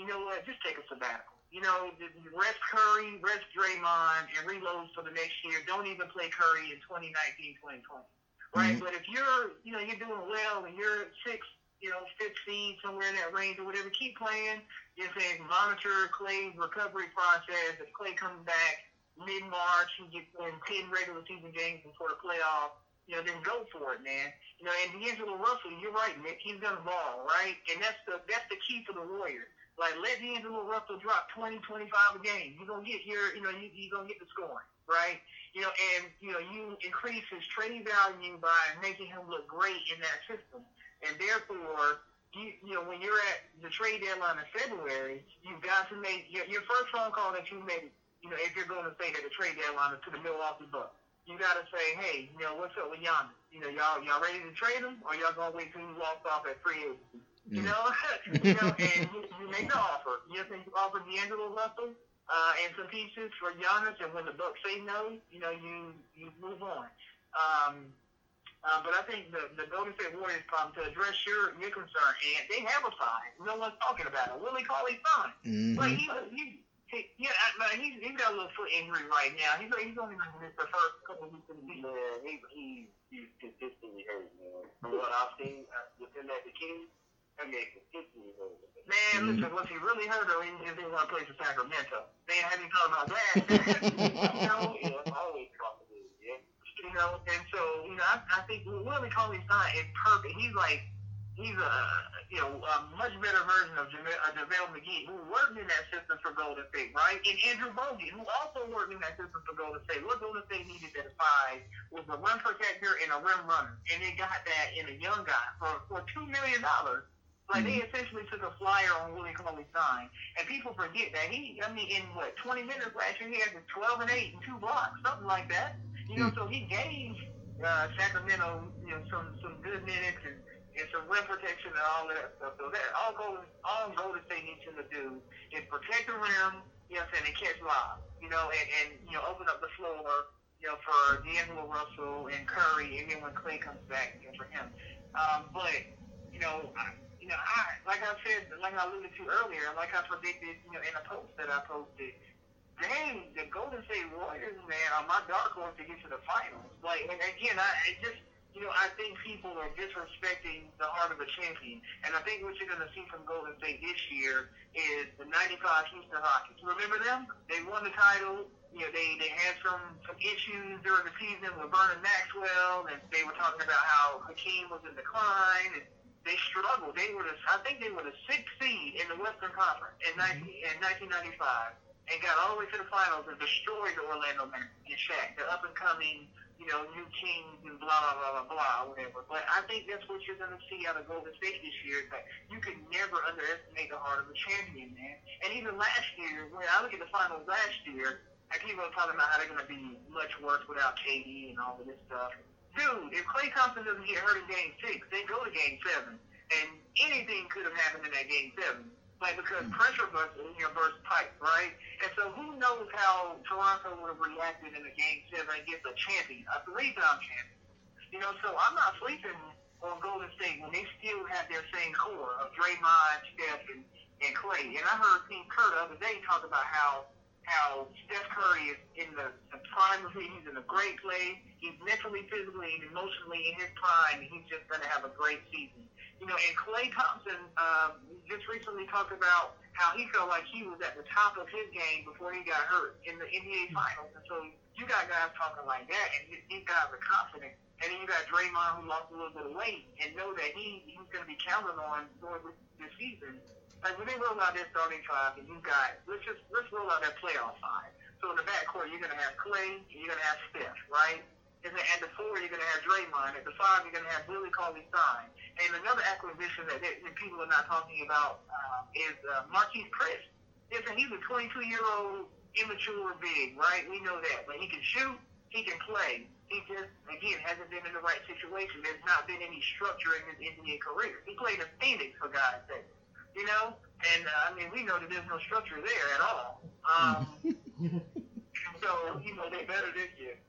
you know what? Just take a sabbatical. You know, rest Curry, rest Draymond, and reload for the next year. Don't even play Curry in 2019, 2020, right? Mhm. But if you're, you know, you're doing well and you're six, you know, fifth seed somewhere in that range or whatever, keep playing. You're saying monitor Klay's recovery process. If Klay comes back mid March, he gets in ten regular season games before the playoffs. You know, then go for it, man. You know, and D'Angelo Russell, you're right, Nick. He's gonna ball, right? And that's the that's the key for the Warriors. Like, let D'Angelo Russell drop 20, 25 a game. You're to get here, you know, you, you're to get the scoring, right? You know, and, you know, you increase his trading value by making him look great in that system. And therefore, you, you know, when you're at the trade deadline in February, you've got to make your, your first phone call that you made, you know, if you're going to say that the trade deadline is to the Milwaukee Bucks. You got to say, hey, you know, what's up with Giannis? You know, y'all y'all ready to trade him, or y'all gonna wait till he walks off at free agency? You Mm. know, *laughs* you know, and you, you make the offer. You think you offer D'Angelo Russell uh, and some pieces for Giannis, and when the Bucks say no, you know, you you move on. Um, uh, but I think the the Golden State Warriors problem to address your your concern, and they have a sign. No one's talking about it. Willie Cauley Stein. Like Mhm. he, he, he yeah, I, but he's he's got a little foot injury right now. He's he's only been missed the first couple of weeks of the season. Man, he, he, he's consistently hurt, man. From what I've seen uh, within that the Kings, that man consistently hurt. Man, Mhm. listen, what's he really hurt though? He just didn't want to play for Sacramento. Man, have you thought about that? *laughs* you know, Yeah, that's always possible, yeah. you know, and so you know, I, I think Willie Cauley Stein is perfect. He's like. He's a you know a much better version of JaVale, uh, JaVale McGee, who worked in that system for Golden State, right? And Andrew Bogut, who also worked in that system for Golden State. What Golden State needed at five was a rim protector and a rim runner, and they got that in a young guy for for two million dollars. Like they essentially took a flyer on Willie Cauley Stein, and people forget that he, I mean, in what 20 minutes last year, he had the 12 and 8 and two blocks, something like that. You know, so he gave uh, Sacramento, you know, some some good minutes and, and some rim protection and all that stuff. So that all Golden all Golden State needs him to do is protect the rim, you know, what I'm saying, and catch lobs, you know, and, and you know, open up the floor, you know, for D'Angelo Russell and Curry, and then when Clay comes back, you know, for him. Um, but you know, I, you know, I like I said, like I alluded to earlier, like I predicted, you know, in a post that I posted. Dang, the Golden State Warriors, man, are my dark horse to get to the finals. Like, and again, I it just, you know, I think people are disrespecting the heart of a champion. And I think what you're going to see from Golden State this year is the 95 Houston Rockets. Remember them? They won the title. You know, they, they had some, some issues during the season with Vernon Maxwell, and they were talking about how Hakeem was in decline. And, they struggled. They were the, I think they were the sixth seed in the Western Conference in, mm-hmm. 19, in 1995 and got all the way to the finals and destroyed the Orlando Magic and Shaq, the up and coming, you know, new kings and blah blah blah blah blah whatever. But I think that's what you're gonna see out of Golden State this year. Is that you can never underestimate the heart of a champion, man. And even last year, when I look at the finals last year, and people are talking about how they're gonna be much worse without KD and all of this stuff. Dude, if Klay Thompson doesn't get hurt in Game Six, they go to Game Seven, and anything could have happened in that Game Seven. Like because pressure burst, you know, burst pipe, right? And so who knows how Toronto would have reacted in a game seven against a champion, a three-time champion. You know, so I'm not sleeping on Golden State when they still have their same core of Draymond, Steph, and, and Klay. And I heard Steve Kerr the other day talk about how how Steph Curry is in the, the prime of he's in a great place. He's mentally, physically, and emotionally in his prime, and he's just going to have a great season. You know, and Klay Thompson uh, just recently talked about how he felt like he was at the top of his game before he got hurt in the NBA Finals. And so you got guys talking like that, and these guys are confident. And then you got Draymond who lost a little bit of weight and know that he he's going to be counted on for this season. Like when they roll out their starting five, and you got let's just let's roll out that playoff five. So in the backcourt, you're going to have Klay, you're going to have Steph, right? And then at the four, you're going to have Draymond. At the five, you're going to have Willie Cauley Stein. And another acquisition that, that, that people are not talking about uh, is uh, Marquese Chriss. Listen, he's a 22 year old immature big, right? We know that. But he can shoot, he can play. He just, again, hasn't been in the right situation. There's not been any structure in his NBA career. He played in Phoenix, for God's sake. You know? And, uh, I mean, we know that there's no structure there at all. Um, *laughs* so, you know, they better this year.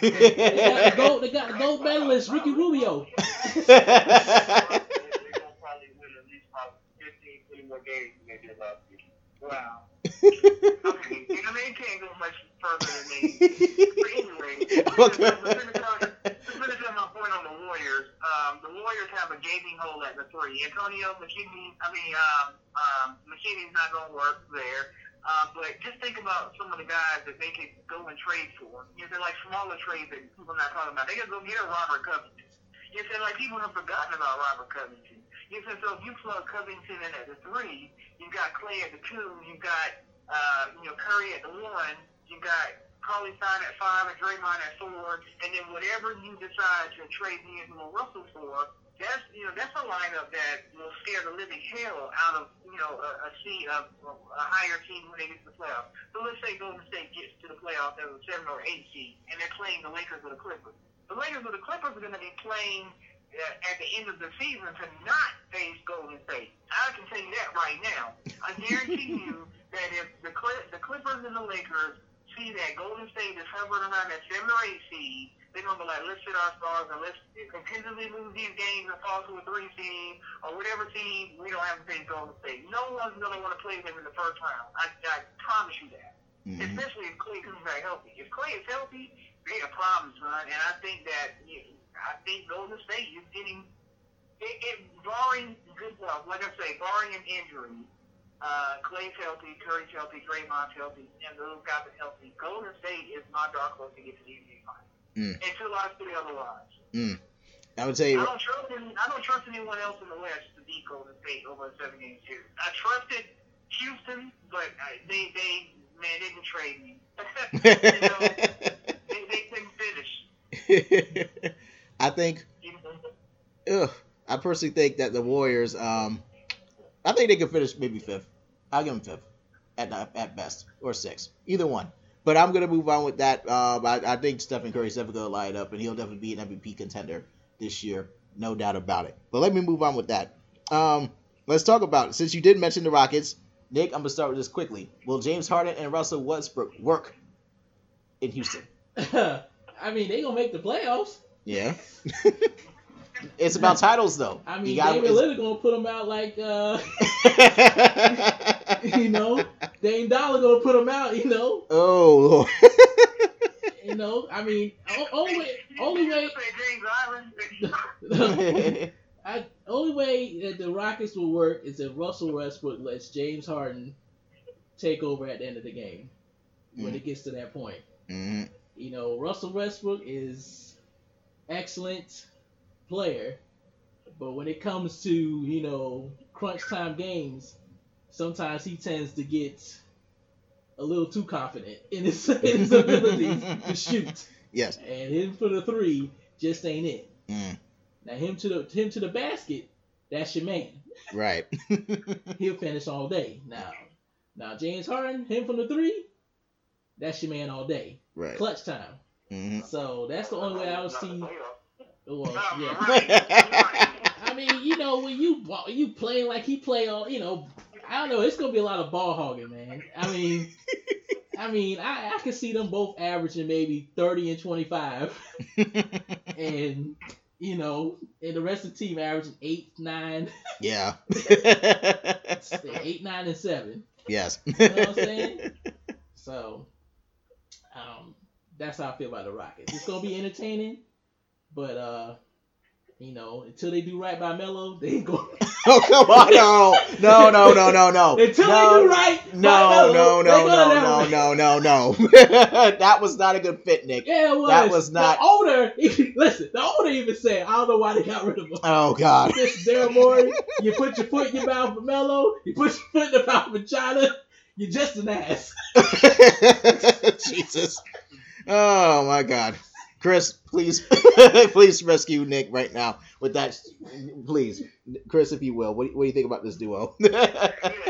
They got the gold, medalist Ricky Rubio. they're gonna probably win at least about 15, 20 more games than they did last year. Wow. Okay, you know, they can't go much further than me. But anyway, Okay. to finish on, to my point on the Warriors, um, the Warriors have a gaping hole at the three. Antonio McKinnie, I mean, um, um, McKinnie's not going to work there. Uh, but just think about some of the guys that they could go and trade for. You know, they're like smaller trades that people are not talking about. They could go get a Robert Covington. You know, like people have forgotten about Robert Covington. You know, so if you plug Covington in at the three, you've got Klay at the two, you've got uh, you know Curry at the one, you've got Cauley Stein at five and Draymond at four, and then whatever you decide to trade D'Angelo Russell for, that's you know that's a lineup that will scare the living hell out of you know a, a seed of a higher team when they get to the playoffs. So let's say Golden State gets to the playoffs as a seven or eight seed, and they're playing the Lakers or the Clippers. The Lakers or the Clippers are going to be playing uh, at the end of the season to not face Golden State. I can tell you that right now. I guarantee you *laughs* that if the Cl- the Clippers and the Lakers see that Golden State is hovering around that seven or eight seed, they're gonna be like, let's sit our stars and let's continually lose these games and fall to a three seed or whatever team we don't have to face Golden State. No one's gonna want to play them in the first round. I, I promise you that. Mhm. Especially if Klay comes back healthy. If Klay is healthy, they a problem, son. And I think that I think Golden State is getting it, it barring good well, like I say, barring an injury. Uh, Klay's healthy, Curry's healthy, Draymond's healthy, and those guys are healthy. Golden State is my dark horse to get to the NBA finals. Mm. Until I see otherwise. Mm. I would tell I you. don't trust any, I don't trust anyone else in the West to beat Golden State over a seven game series. I trusted Houston, but uh, they they man they didn't trade me. *laughs* you know, they, they couldn't finish. *laughs* I think. Ugh, I personally think that the Warriors. Um, I think they could finish maybe fifth. I'll give them fifth, at at best, or sixth, either one. But I'm gonna move on with that. Um, I, I think Stephen Curry's definitely gonna light up, and he'll definitely be an MVP contender this year, no doubt about it. But let me move on with that. Um, let's talk about it. Since you did mention the Rockets, Nick, I'm gonna start with this quickly. Will James Harden and Russell Westbrook work in Houston? *coughs* I mean, they gonna make the playoffs. Yeah. *laughs* it's about titles, though. I You mean, gotta- David Lillard gonna put them out like, uh, *laughs* *laughs* *laughs* you know, Dame Dollar gonna put them out. You know, oh, Lord *laughs* you know. I mean, o- only only way, James Island. *laughs* I, only way that the Rockets will work is if Russell Westbrook lets James Harden take over at the end of the game when Mhm. it gets to that point. Mhm. You know, Russell Westbrook is excellent player, but when it comes to you know crunch time games, sometimes he tends to get a little too confident in his, *laughs* in his ability to *laughs* shoot, Yes. and him for the three just ain't it. Mm, Now him to the him to the basket, that's your man. right. *laughs* He'll finish all day. Now, now James Harden, him from the three, that's your man all day. right. Clutch time. hmm So that's the only way I would Not the see. Well, yeah. right, right. I mean, you know, when you you playing like he play on, you know, I don't know. It's gonna be a lot of ball hogging, man. I mean, *laughs* I mean, I I can see them both averaging maybe thirty and twenty five, *laughs* and you know, and the rest of the team averaging eight, nine, yeah. *laughs* eight, nine, and seven. yes. know what I'm saying? So, um, that's how I feel about the Rockets. It's gonna be entertaining, but uh, you know, until they do right by Melo, they ain't going. *laughs* oh come on! No, no, no, no, no, no. Until no, they do right by No, Melo, no, no, no, no, no, no, no. that was not a good fit, Nick. Yeah, it was. That was not- The owner, *laughs* listen, the owner even said, I don't know why they got rid of him. Oh God. This Daryl Morey, you put your foot in your mouth for Melo, you put your foot in the mouth for China, you're just an ass. *laughs* Jesus. Oh my God. Chris, please, *laughs* please rescue Nick right now with that. Please, Chris, if you will. What, do- what do you think about this duo? yeah, *laughs*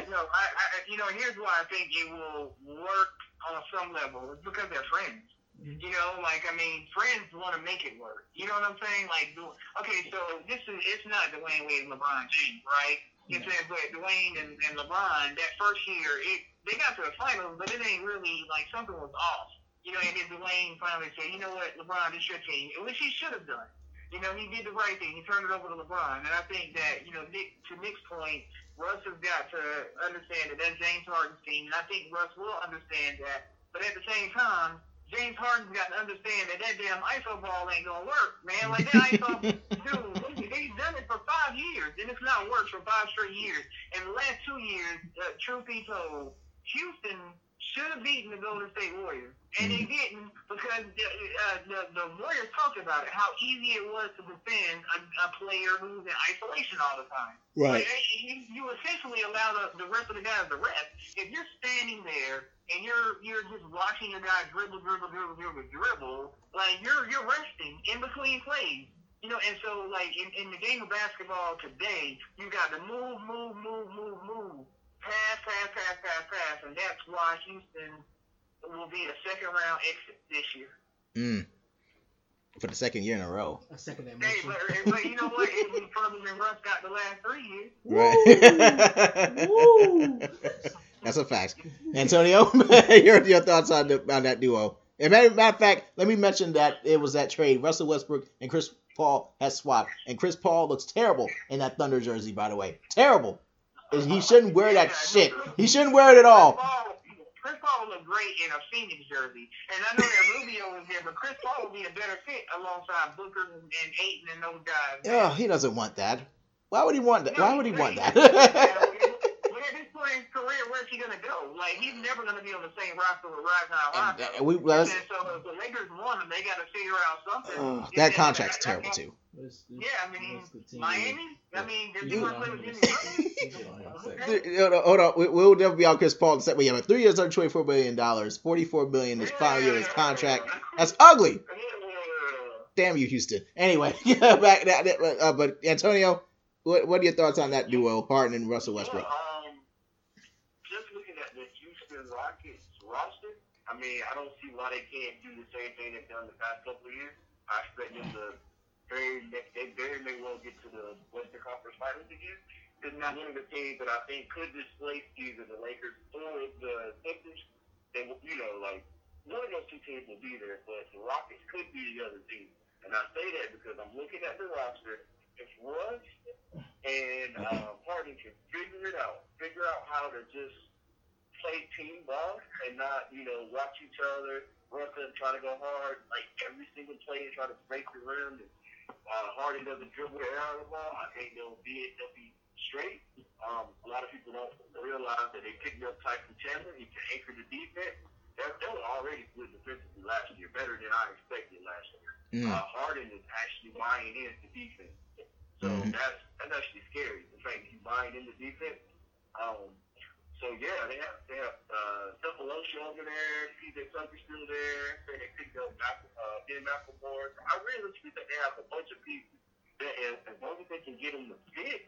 no, I, I, you know, here's why I think it will work on some level. It's because they're friends. Mm-hmm. You know, like I mean, friends want to make it work. You know what I'm saying? Like, do- okay, so this is it's not Dwyane Wade and LeBron James, right? It's yeah. but Dwyane and, and LeBron that first year, it they got to the finals, but it ain't really like something was off. You know, and then Dwyane finally said, you know what, LeBron, this your team, which he should have done. You know, he did the right thing. He turned it over to LeBron, and I think that you know, Nick to Nick's point, Russ has got to understand that that's James Harden's team, and I think Russ will understand that. But at the same time, James Harden's got to understand that that damn ISO ball ain't gonna work, man. Like that ISO, *laughs* dude, they've done it for five years, and it's not worked for five straight years. And the last two years, uh, truth be told, Houston should have beaten the Golden State Warriors, and they didn't because the, uh, the the Warriors talked about it, how easy it was to defend a, a player who's in isolation all the time. Like, you, you essentially allow the, the rest of the guys to rest. If you're standing there and you're you're just watching your guy dribble, dribble, dribble, dribble, dribble, like you're you're resting in between plays. You know, and so like in, in the game of basketball today, you got to move, move, move, move, move, pass, pass, pass, pass, pass, and that's why Houston will be a second round exit this year. Mm. For the second year in a row. I second that Hey, but, but you know what? It was probably than Russ got the last three years. Right. Woo! *laughs* That's a fact. Antonio, *laughs* your, your thoughts on, the, on that duo. And matter, matter of fact, let me mention that it was that trade. Russell Westbrook and Chris Paul has swapped. And Chris Paul looks terrible in that Thunder jersey, by the way. Terrible. And He shouldn't wear that shit. He shouldn't wear it at all. Chris Paul, would look great in a Phoenix jersey, and I know that Rubio was there, but Chris Paul would be a better fit alongside Booker and, Ayton and those guys. Oh, he doesn't want that. Why would he want that? No, Why would he want that? *laughs* But at point in his career, where's he gonna go? Like he's never gonna be on the same roster with Rajon and, Rondo. uh, we, let's, And so if the Lakers want him, they got to figure out something. uh, Yeah, that contract's that- terrible that- too. Let's- let's- Yeah, I mean let's. Miami. I mean, You want to play with Jimmy second. *laughs* You go on in a Butler. second. Okay. Hold on, hold on. We, we'll never be out Chris Paul. Except we have a three years, under twenty-four billion dollars, forty-four billion this final year of his contract. That's ugly. Damn you, Houston. Anyway, *laughs* back that. that- Uh, but Antonio, what what are your thoughts on that duo, Harden and Russell Westbrook? Um, just looking at the Houston Rockets roster, I mean, I don't see why they can't do the same thing they've done the past couple of years. I expect them to very, they very may well get to the Western Conference Finals again. It's not one of the teams that I think could displace either the Lakers or the Clippers. They, will, you know, like one of those two teams will be there, but the Rockets could be the other team. And I say that because I'm looking at the roster. If Russ and uh, Harden can figure it out, figure out how to just play team ball and not, you know, watch each other, Russ doesn't try to go hard, like every single play and try to break the rim. And, uh, Harden doesn't dribble the air out of the ball. I think they'll be they'll be straight. Um, a lot of people don't realize that they picked up Tyson Chandler. He can anchor the defense. They they were already good defensively last year, better than I expected last year. Mm. Uh, Harden is actually Mhm. that's that's actually scary. The fact he's buying into defense. Um, so yeah, they have they have uh, Sefolosha over there, PJ Tucker's still there. They picked up Mac- uh, Ben McLemore. I realistically think that they have a bunch of pieces that as, as long as they can get them to fit,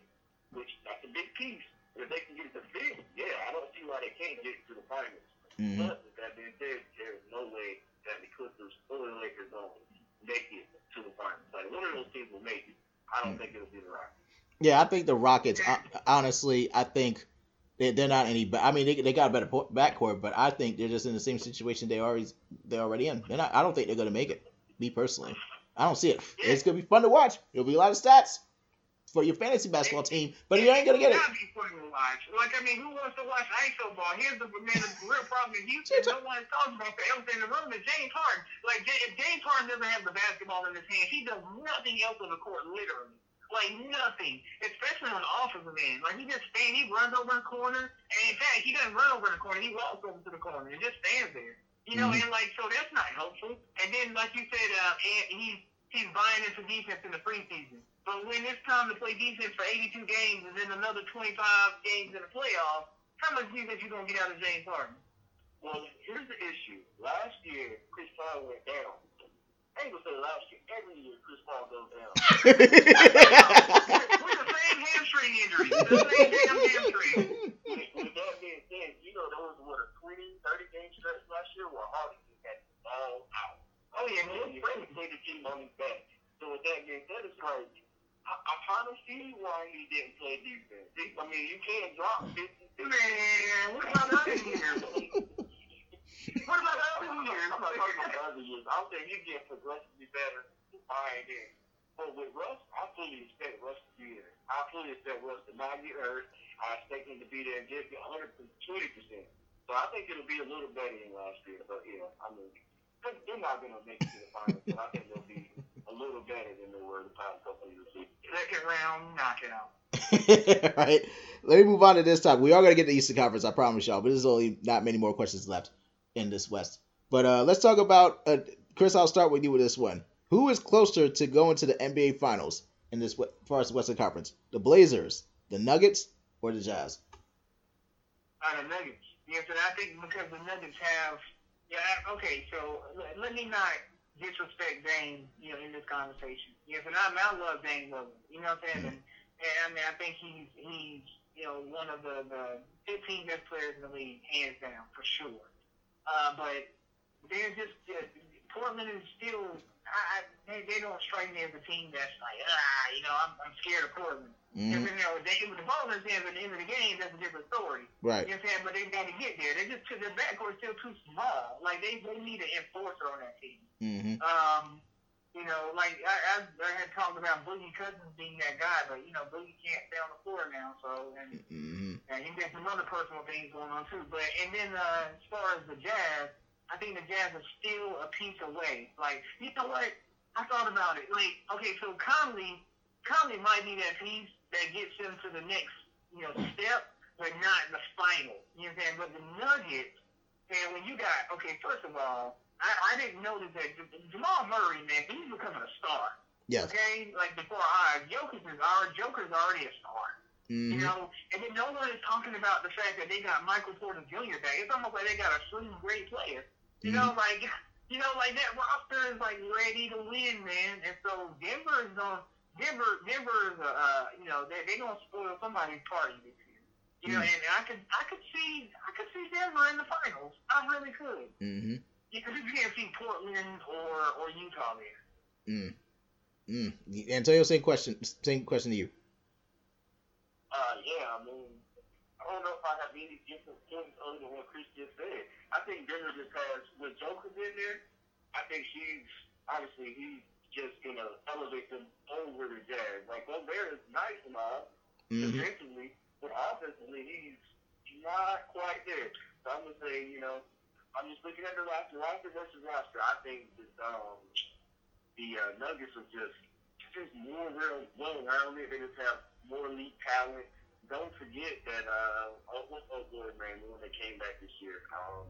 which that's a big piece. If they can get it to fit, yeah, I don't see why they can't get to the finals. Mhm. But with that being said, there's no way that the Clippers or the Lakers don't make it to the finals. Like one of those teams will make it. I don't think it'll be the Rockets. Yeah, I think the Rockets. hon- Honestly, I think they they're not any. I mean, they, they got a better backcourt, but I think they're just in the same situation they already they're already in. They're not. I don't think they're gonna make it. Me personally, I don't see it. It's gonna be fun to watch. It'll be a lot of stats for your fantasy basketball team, but you ain't gonna get it. Be fun to watch. Like I mean, who wants to watch ISO ball? Here's the man. The real problem in Houston. *laughs* No one talks about the elephant in the room is James Harden. Like if James Harden doesn't have the basketball in his hand, he does nothing else on the court, literally. Like nothing, especially on the offensive end. Like he just stands, he runs over the corner, and in fact, he doesn't run over the corner. He walks over to the corner and just stands there. You know, Mhm. and like so that's not helpful. And then, like you said, uh, and he's he's buying into defense in the preseason. But when it's time to play defense for 82 games and then another 25 games in the playoffs, how much defense you gonna get out of James Harden? Well, here's the issue. Last year, Chris Paul went down. I ain't gonna say last year. Every year, Chris Paul goes down. *laughs* With the same hamstring injury, the same damn hamstring. with, with that being said, you know there was what a 20, 30 game stretch last year where Harden just had the ball out. Oh yeah, he really played the team on his back. So with that being said, it's like I, I kind of see why he didn't play defense. I mean, you can't drop 50. man, what about the other years? What about the other I'm not talking about the other years. I'm saying you get progressively better buying in. But with Russ, I fully expect Russ to be there. I fully expect Russ to not get hurt. I expect him to be there and just get 120%. So I think it'll be a little better than last year. But, yeah, I mean, they're- they're not going to make it to the finals. But I think they'll be a little better than they were the past couple of years. Second round knockout. *laughs* right. Let me move on to this topic. We are gonna get the Eastern Conference, I promise y'all. But there's only not many more questions left in this West. But uh, let's talk about uh, Chris. I'll start with you with this one. Who is closer to going to the NBA Finals in this as far as Western Conference? The Blazers, the Nuggets, or the Jazz? Uh, the Nuggets. Yes, and I think because the Nuggets have, yeah, okay. So let, let me not disrespect Dame, you know, in this conversation. Yes, and I, I love Dame Lillard. You know what I'm saying? And, and I mean, I think he's he's you know one of the the 15 best players in the league, hands down for sure. Uh, but they're just uh, Portland is still. I, I, they, they don't strike me as a team that's like, ah, you know, I'm, I'm scared of Portland. Mhm. Because, you know, they, with the their hands at the end of the game, that's a different story. Right. You know what I'm saying? But they got to get there. They just, because their backcourt's still too small. Like, they, they need an enforcer on that team. Mm-hmm. Um, you know, like, I, I, I had talked about Boogie Cousins being that guy, but, you know, Boogie can't stay on the floor now, so, and, hmm and he got some other personal things going on, too. But, and then, uh, as far as the Jazz, I think the Jazz are still a piece away. Like, you know what? I thought about it. Like, okay, so Conley, Conley might be that piece that gets them to the next, you know, step, but not the final. You know what I'm saying? But the Nuggets, and when you got, okay, first of all, I, I didn't notice that Jamal Murray, man, he's becoming a star. Yes. Okay, like before our Jokic is our Joker's already a star. You hmm know, and then no one is talking about the fact that they got Michael Porter Jr. back. It's almost like they got a swing great player. You know, like *laughs* you know, like that roster is like ready to win, man. And so Denver is going. Denver, Denver is, uh, you know, they they gonna spoil somebody's party this year. You know, Mm. and I could, I could see, I could see Denver in the finals. I really could. hmm Because you can't see Portland or or Utah there. Mm. Mm. Antonio, same question. Same question to you. Uh, yeah, I mean, I don't know if I have any different points other than what Chris just said. I think Denver just has, with Joker's in there, I think she's, obviously, he's just going to elevate them over the Jazz. Like, Gobert is nice and all, hmm defensively, but offensively, he's not quite there. So I'm to say, you know, I'm just looking at the roster, roster versus roster. I think that, um, the uh, Nuggets are just, just more real well-rounded. They just have more elite talent. Don't forget that, uh, oh, what's good, man, when they came back this year. Um,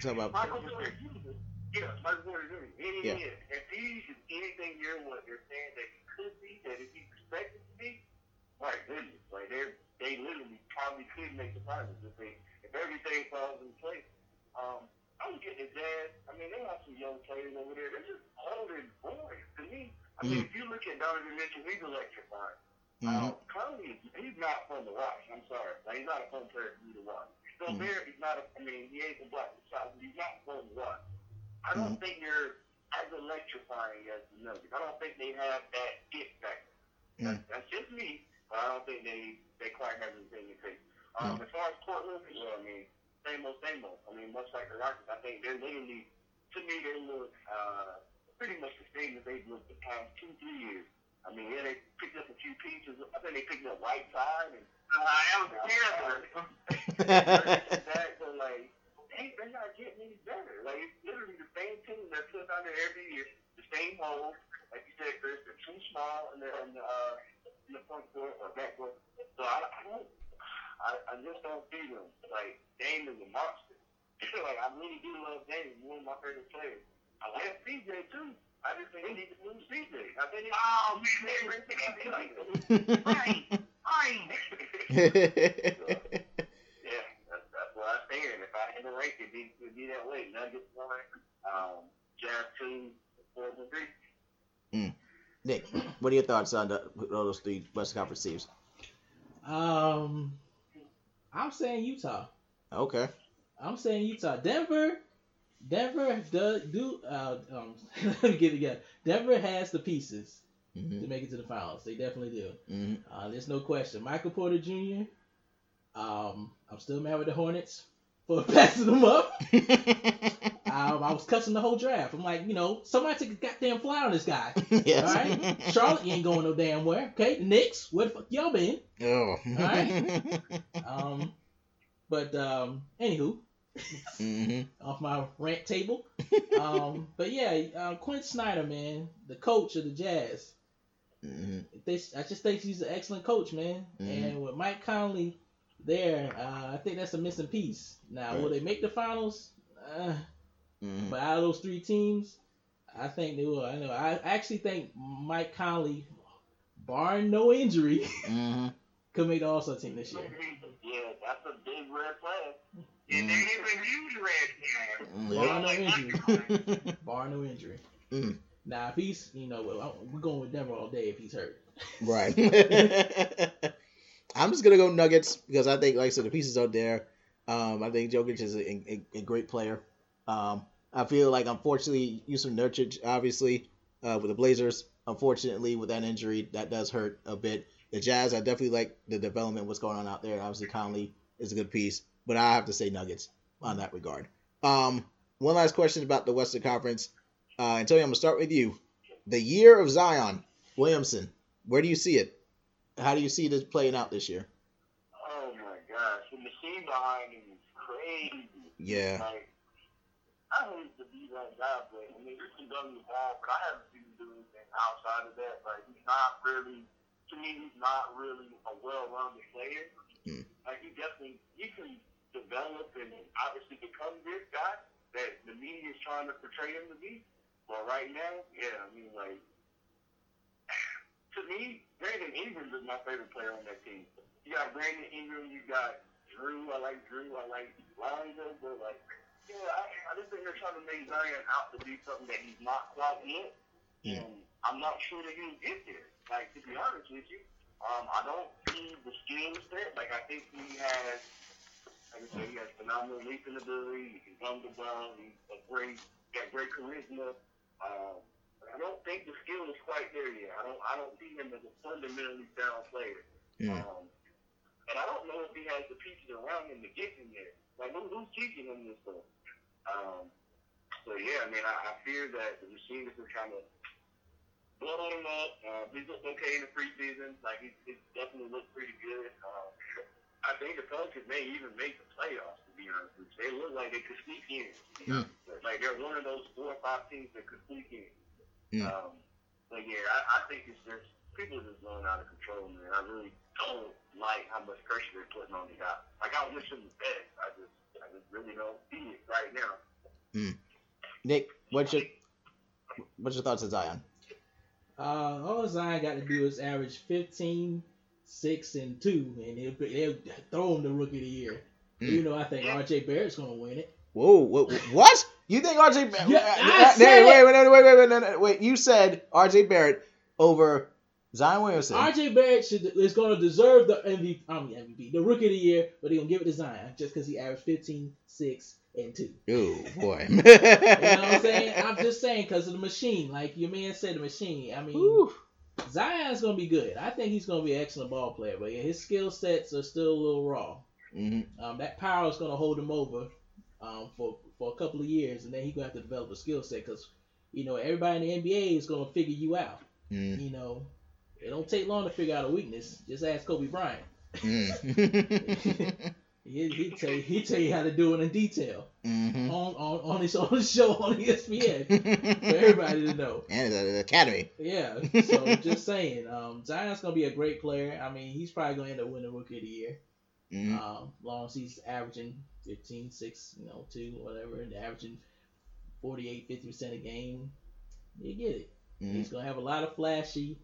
Talk about Michael Porter Jr. Yeah, Michael Porter Jr. Any Yeah. year. If he is anything near what they're saying that he could be, that if he expected to be, my goodness, like they they literally probably could make the finals if they if everything falls in place. Um, I look at the Jazz. I mean, they have some young players over there. They're just older boys to me. I mean, if you look at Donovan Mitchell, he's electrifying. Mhm. Uh, Conley, he's not fun to watch. I'm sorry. Like, he's not a fun player for me to watch. Still Mhm. there, he's not a, I mean, he ain't a black but he's not fun to watch. I don't think they're as electrifying as the Nuggets. I don't think they have that it factor. That's, that's just me, but I don't think they, they quite have anything to take. Um, As far as Portland, well, I mean, same old, same old. I mean, much like the Rockets, I think they're literally, to me, they look uh, pretty much the same as they've looked the past two, three years. I mean, yeah, they picked up a few pieces. I think they picked up Whiteside and Uh, that was terrible. that, but like, they, they're not getting any better. Like, it's literally the same team that puts out there every year, the same holes. Like you said, Chris, they're too small in the, in the, uh, in the front court or back court. So I, I don't, I, I just don't see them. Like, Dame is a monster. *laughs* like, I really do love Dame. He's one of my favorite players. I like CJ too. I just think they need to move CJ. I think they Oh, man, *laughs* right, right. *laughs* Yeah, that's, that's what I stand. If I had to rank it, it'd be, it'd be that way. Nuggets one, um, Jazz two, Portland three. Nick, what are your thoughts on the, those three Western Conference teams? Um, I'm saying Utah. Okay. I'm saying Utah. Denver, Denver does do. Uh, um, *laughs* let me get it together. Denver has the pieces hmm to make it to the finals. They definitely do. hmm Uh, there's no question. Michael Porter Jr. Um, I'm still mad with the Hornets for *laughs* passing them up. *laughs* Um, I was cussing the whole draft. I'm like, you know, somebody took a goddamn fly on this guy. *laughs* yes. All right, Charlotte, ain't going no damn where. Okay, Knicks, where the fuck y'all been? Oh. Alright. Um, but um, anywho, hmm *laughs* off my rant table. Um, but yeah, uh, Quin Snyder, man, the coach of the Jazz. hmm They, I just think he's an excellent coach, man. Mhm. And with Mike Conley there, uh, I think that's a missing piece. Now, will they make the finals? Uh, hmm but out of those three teams, I think they will. I know. I actually think Mike Conley, barring no injury, hmm *laughs* could make the All Star team this year. Yeah, that's a big red flag. And they give a huge red flag. *laughs* Barring no injury. barring no injury. Mm. Now, if he's, you know, we're going with Denver all day if he's hurt. *laughs* Right. I'm just gonna go Nuggets because I think, like I said, the pieces are there. Um, I think Jokic is a, a, a great player. Um, I feel like unfortunately Jusuf Nurkic, obviously, uh, with the Blazers, unfortunately with that injury, that does hurt a bit. The Jazz, I definitely like the development, what's going on out there. Obviously, Conley is a good piece, but I have to say Nuggets on that regard. Um, one last question about the Western Conference. Uh, Antonio, I'm gonna start with you. The year of Zion Williamson. Where do you see it? How do you see this playing out this year? Oh my gosh, the machine behind him is crazy. Yeah. Like, I hate to be that guy, but I mean, he can done the ball, but I haven't seen him do anything outside of that. Like, he's not really, to me, he's not really a well-rounded player. Hmm. Like, he definitely, he can develop and obviously become this guy that the media is trying to portray him to be. But right now, yeah, I mean, like, *sighs* to me, Brandon Ingram is my favorite player on that team. You got Brandon Ingram, you got Drew. I like Drew. I like Lonzo, but like, yeah, I, I just think they're trying to make Zion out to be something that he's not quite yet, Yeah. and I'm not sure that he'll get there. Like to be honest with you, um, I don't see the skill set. Like I think he has, like I said, he has phenomenal leaping ability. He can run the ball. He's a great, got great charisma. Um, I don't think the skill is quite there yet. I don't. I don't see him as a fundamentally sound player. Mm. Um, and I don't know if he has the pieces around him to get him there. Like, who, who's teaching him this stuff? Um, so, yeah, I mean, I, I fear that the machine is just kind of blowing him up. Uh, he's looked okay in the preseason. Like, he's, he's definitely looked pretty good. Um, I think the Pelicans may even make the playoffs, to be honest with you. They look like they could sneak in. to be honest with you. Like, they're one of those four or five teams that could sneak in. Hmm. Um, but yeah, I, I think it's just people are just blowing out of control, man. I really don't like how much pressure they're putting on the guy. Like I wish him the best. I just, I really don't see it right now. Nick, what's your what's your thoughts on Zion? Uh, all Zion got to do is average 15, 6, and 2, and they'll, they'll throw him the rookie of the year. Mm. You know, I think RJ Barrett's going to win it. Whoa, what? what? You think RJ? Barrett? Yeah, I uh, said wait, it. wait, wait, wait, wait, wait, no, no, wait. You said RJ Barrett over Zion Williamson. RJ Barrett should, is going to deserve the MVP, I mean MVP, the rookie of the year, but they're going to give it to Zion just because he averaged 15, 6, and 2. Oh boy. *laughs* You know what I'm saying? I'm just saying because of the machine. Like your man said, the machine. I mean, Whew. Zion's gonna be good. I think he's gonna be an excellent ball player, but yeah, his skill sets are still a little raw. Mhm. Um, that power is gonna hold him over um, for for a couple of years, and then he's gonna have to develop a skill set because you know everybody in the NBA is gonna figure you out. Mm. You know, it don't take long to figure out a weakness. Just ask Kobe Bryant. Mm. *laughs* He he tell you he tell you how to do it in detail Mhm. on on on his own show on ESPN *laughs* for everybody to know. And the, academy. Yeah, so *laughs* just saying, um, Zion's gonna be a great player. I mean, he's probably gonna end up winning Rookie of the Year, Mhm. um, long as he's averaging 15, 6, you know, two, whatever, and averaging 48, 50 percent a game. You get it. Mhm. He's gonna have a lot of flashy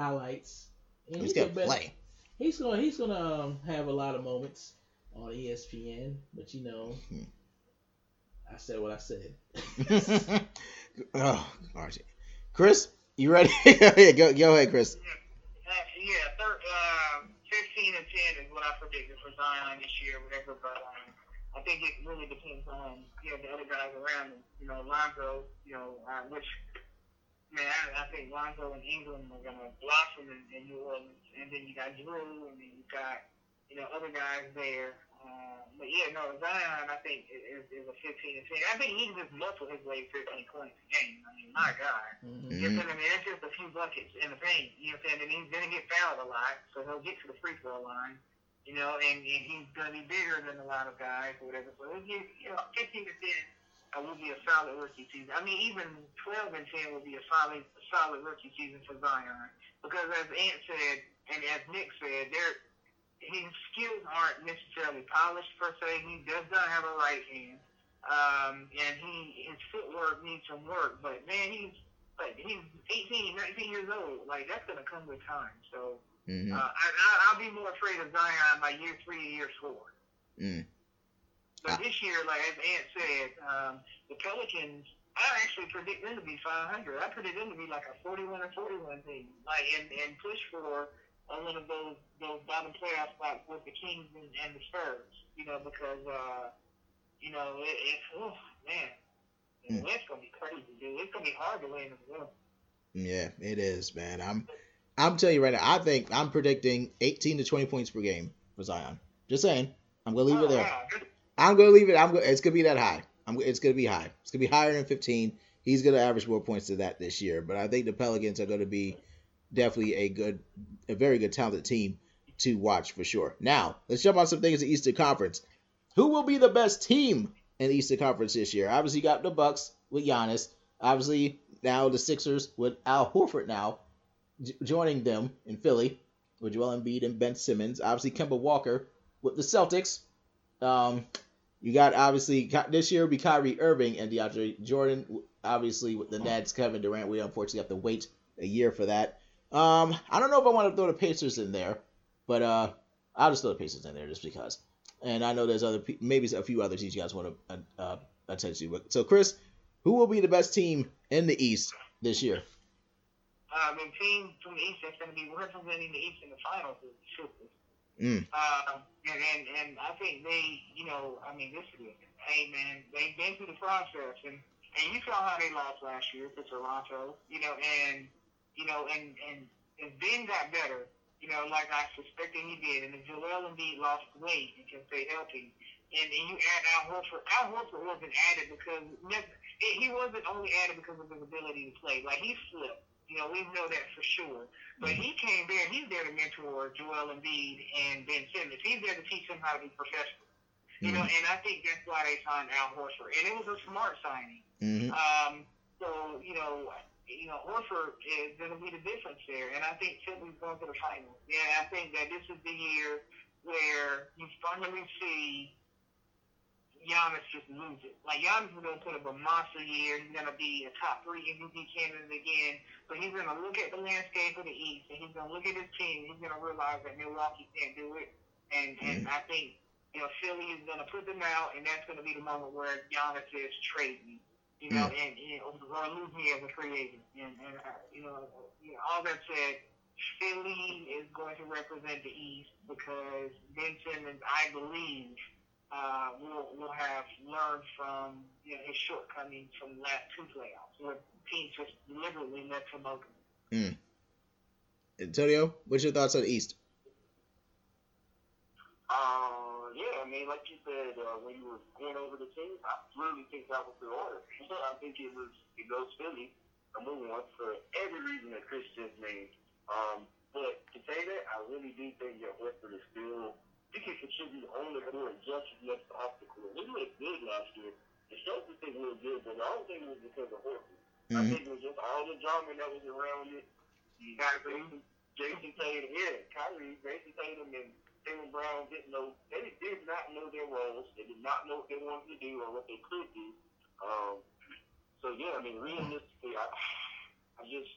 highlights. And He's a gonna play. He's gonna he's gonna um, have a lot of moments on ESPN, but you know, Hmm. I said what I said. *laughs* oh, RJ. Chris, you ready? *laughs* yeah, go, go ahead, Chris. Uh, yeah, thir- uh, 15 and 10 is what I predicted for Zion this year, whatever. But um, I think it really depends on you know the other guys around him. You know, Lonzo. You know, uh, which man, I, I think Lonzo and Ingram are gonna blossom in, in New Orleans, and then you got Jrue, and then you got you know other guys there. Uh, but yeah, no, Zion, I think is, is a 15 and 10. I think he can just muscle his way 15 points a game. I mean, my God. Mhm. You know I mean? It's just a few buckets in the paint. You know what I'm saying? And he's going to get fouled a lot, so he'll get to the free throw line. You know, and, and he's to be bigger than a lot of guys or whatever. So he'll get, you know, 15 to 10 uh, will be a solid rookie season. I mean, even 12 and 10 will be a solid, solid rookie season for Zion. Because as Ant said, and as Nick said, there his skills aren't necessarily polished per se. He does not have a right hand, um, and he his footwork needs some work. But man, he's like he's 18, 19 years old. Like that's gonna come with time. So Mhm. uh, I, I, I'll be more afraid of Zion by year three, year four. Mm. But Ah. this year, like as Ant said, um, the Pelicans. I actually predict them to be 500. I predict them to be like a 41 or 41 team, like and, and push for one of those those bottom playoff spots with the Kings and, and the Spurs. You know, because uh, you know it, it's oh man, the Mm. West gonna be crazy, dude. It's gonna be hard to win as well. Yeah, it is, man. I'm I'm telling you right now, I think I'm predicting 18 to 20 points per game for Zion. Just saying. I'm gonna leave it Oh, there. wow. I'm gonna leave it. I'm gonna, it's gonna be that high. I'm it's gonna be high. It's gonna be higher than 15. He's gonna average more points than that this year. But I think the Pelicans are gonna be definitely a good, a very good talented team to watch for sure. Now let's jump on some things in the Eastern Conference. Who will be the best team in the Eastern Conference this year? Obviously, you got the Bucks with Giannis. Obviously, now the Sixers with Al Horford now joining them in Philly with Joel Embiid and Ben Simmons. Obviously, Kemba Walker with the Celtics. Um, you got obviously this year will be Kyrie Irving and DeAndre Jordan. Obviously, with the Nets, Kevin Durant, we unfortunately have to wait a year for that. Um, I don't know if I want to throw the Pacers in there, but uh, I'll just throw the Pacers in there just because. And I know there's other, maybe a few other teams you guys want to uh, uh, attend to. But so, Chris, who will be the best team in the East this year? Um, and team from the East that's going to be representing the East in the finals is Sixers. Mm. Um, and, and and I think they, you know, I mean, this is, hey man, they've been through the process, and and you saw how they lost last year to Toronto, you know, and you know, and and and Ben got better, you know, like I suspected he did, and if Joel Embiid lost weight and can stay healthy, and, and you add Al Horford, Al Horford wasn't added because he wasn't only added because of his ability to play, like he flipped. You know, we know that for sure. But he came there, he's there to mentor Joel Embiid and Ben Simmons. He's there to teach them how to be professional. You know, and I think that's why they signed Al Horford. And it was a smart signing. Mm-hmm. Um, so, you know, you know, Horford is going to be the difference there. And I think Philly's going to the finals. Yeah, I think that this is the year where you finally see Giannis just lose it. Like Giannis is gonna put up a monster year. He's gonna be a top three MVP candidate again. But he's gonna look at the landscape of the East and he's gonna look at his team. He's gonna realize that Milwaukee can't do it. And and I think you know Philly is gonna put them out, and that's gonna be the moment where Giannis is trading. You know, and, and or lose me as a free agent. And, and uh, you know, you know, all that said, Philly is going to represent the East because Ben Simmons, I believe, uh, will will have learned from you know, his shortcomings from the last two playoffs, where teams just deliberately left him open. Antonio, what's your thoughts on the East? Uh, yeah, I mean, like you said, uh, when you were going over the team, I really think that was the order. *laughs* I think it was it goes Philly number one for every reason that Chris just named. Um, but to say that, I really do think that Horford is still he can contribute on the court just as much off the court. He looked good last year. The Celtics think looked good, but I don't think it was because of Horford. I think it was just all the drama that was around it. You got Jason, Jayson Tatum, yeah, Kyrie, Jayson Tatum, and Jaylen Brown didn't know. They did not know their roles. They did not know what they wanted to do or what they could do. Um, so yeah, I mean, realistically, I, I just,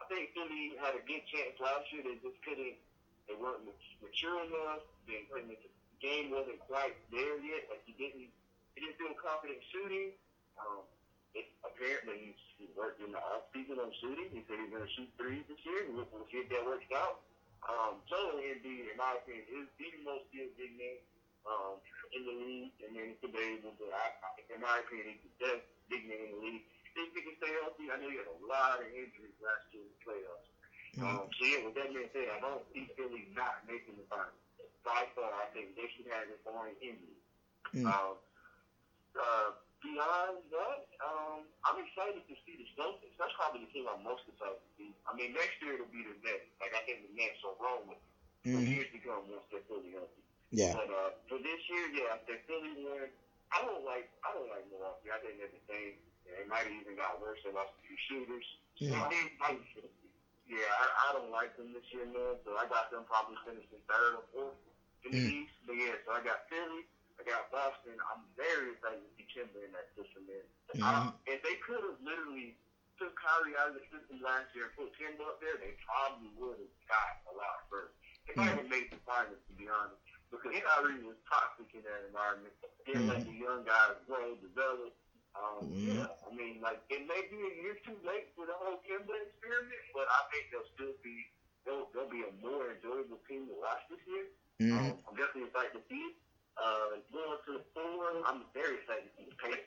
I think Philly had a good chance last year. They just couldn't. They weren't mature enough. They, the game wasn't quite there yet. Like he didn't, he didn't feel confident shooting. Um, it, apparently, he worked in the off season on shooting. He said he's going to shoot threes this year. We'll, we'll see if that works out. Um, Joel Embiid, in my opinion, is the most skilled big man um, in the league, and then it's debatable, but I, I, in my opinion, he's the best big man in the league. If he can stay healthy, I know he had a lot of injuries last year in the playoffs. Mm-hmm. Um, so yeah, with that being said, I don't see Philly not making the finals. By far, I think they should have it on injury. Mm-hmm. Um, uh, beyond that, um, I'm excited to see the Celtics. That's probably the team I'm most excited to see. I mean, next year it'll be the Nets. Like I think the Nets are wrong with mm-hmm. years to come once they're fully healthy. Yeah. But uh, for this year, yeah, if they're Philly win, I don't like I don't like Milwaukee. I think they're the same. It might have even got worse. They lost a few shooters. Yeah. I, yeah, I, I don't like them this year, man. So I got them probably finishing third or fourth in the Mm. East. But yeah, so I got Philly. I got Boston. I'm very excited to see Kemba in that system, man. Mhm. Um, if they could have literally took Kyrie out of the system last year and put Kemba up there, they probably would have got a lot further. They might have made the finals, to be honest, because Kyrie was toxic in that environment. Didn't let the young guys grow, develop. Um, Mhm. yeah, I mean, like it may be a year too late for the whole Kemba experiment, but I think they'll still be they'll, they'll be a more enjoyable team to watch this year. Mhm. Um, I'm definitely excited to see it. Uh, going to the four, I'm very excited to see the Pacers.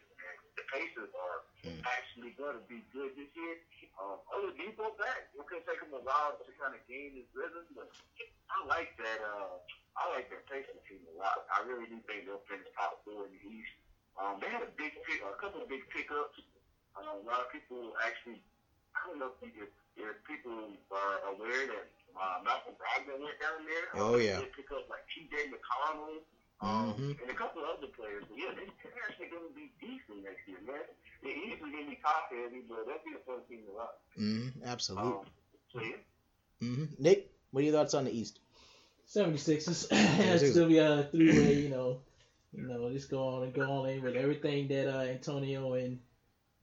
The Pacers are Mm. actually going to be good this year. Um, Oladipo back. It could take him a while to kind of gain his rhythm, but I like that. Uh, I like that Pacers team a lot. I really do think they'll finish top four in the East. Um, they had a big pick, a couple of big pickups. Uh, a lot of people actually, I don't know if, if people are aware that uh, Malcolm Brogdon went down there. Oh, yeah. They pick up like T.J. McConnell um, Mhm. and a couple of other players. But yeah, they, they're actually going to be decent next year, man. They're easily going to be top heavy, but that'll be a fun team to watch. Mhm. Absolutely. Um, so yeah. Mhm. Nick, what are your thoughts on the East? 76ers. *clears throat* *laughs* That's still be a three way, *clears throat* you know. You know, just go on and go on in with everything that uh, Antonio and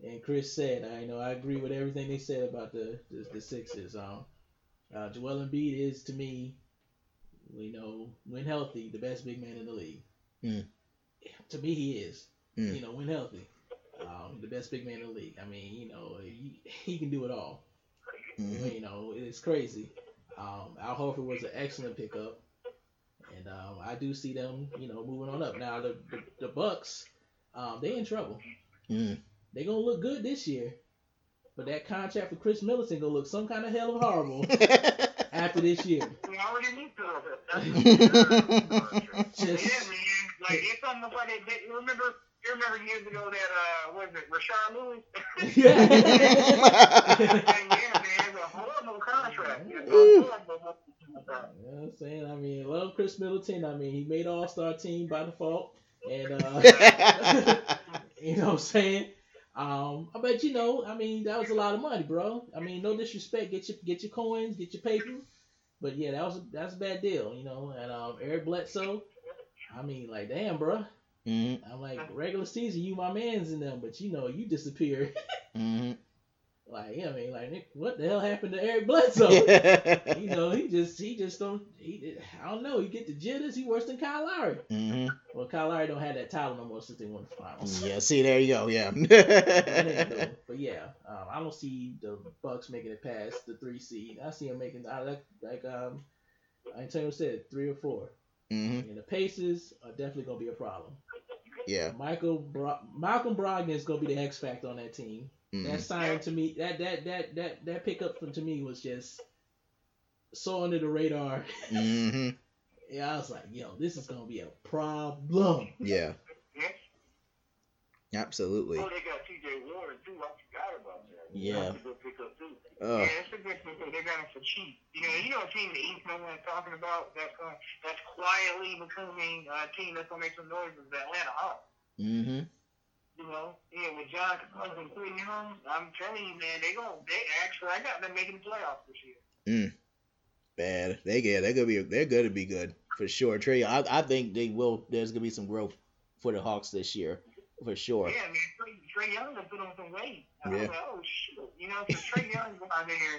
and Chris said. I you know I agree with everything they said about the the, the Sixers. Um, uh, Joel Embiid is to me, you know, when healthy, the best big man in the league. Mm. To me, he is. Mm. You know, when healthy, um, the best big man in the league. I mean, you know, he, he can do it all. Mhm. You know, it's crazy. Um, Al Horford was an excellent pickup, and um, I do see them, you know, moving on up. Now the the, the Bucks, um, they in trouble. Mhm. They gonna look good this year, but that contract for Khris Middleton gonna look some kind of hell of horrible *laughs* after this year. *laughs* We already knew that. Just *laughs* Yeah, man. Like it's almost like they, they you remember you remember years ago that uh what is it, Rashard Lewis? yeah. yeah, man, a horrible contract. It's horrible. You know what I'm saying? I mean, love Khris Middleton. I mean, he made All Star team by default, and uh, you know what I'm saying. Um, I bet you know. I mean, that was a lot of money, bro. I mean, no disrespect. Get your get your coins, get your paper, but yeah, that was a, that's a bad deal, you know. And um, Eric Bledsoe. I mean, like, damn, bro. Mm-hmm. I'm like, regular season, you my man's in them, but you know, you disappear. *laughs* Mm-hmm. Like, yeah, I mean, like, what the hell happened to Eric Bledsoe? *laughs* you know, he just, he just don't, he, I don't know, he get the jitters. He worse than Kyle Lowry. mm-hmm. Well, Kyle Lowry don't have that title no more since they won the finals. Yeah. See, there you go. Yeah. *laughs* *laughs* but yeah, um, I don't see the Bucks making it past the three seed. I see them making, I like, like um, Antonio said, three or four. mm-hmm. And the Pacers are definitely gonna be a problem. Yeah. Michael Bro- Malcolm Brogdon is gonna be the X factor on that team. Mm-hmm. That sign to me, that that that that that pickup from to me was just so under the radar. Mm-hmm. *laughs* yeah, I was like, yo, this is gonna be a problem. Yeah. Yes. Absolutely. Oh, they got T.J. Warren too. I forgot about that. Yeah. That's a good pickup too. Oh. Yeah, it's a good thing. They got him for cheap. You know, you know a team in the East no one's talking about that's going that's quietly becoming a team that's gonna make some noise is the Atlanta Hawks. Mm-hmm. You know, yeah, with John Collins and Quinn Young, I'm telling you, man, they going they actually I got them making the playoffs this year. Mm. Bad. They get. They're gonna be. They're gonna be good for sure. Trae. I, I think they will. There's gonna be some growth for the Hawks this year, for sure. Yeah, man, Trae, Trae Young has put on some weight. I Yeah. like, oh shit, you know, so Trae Young go out there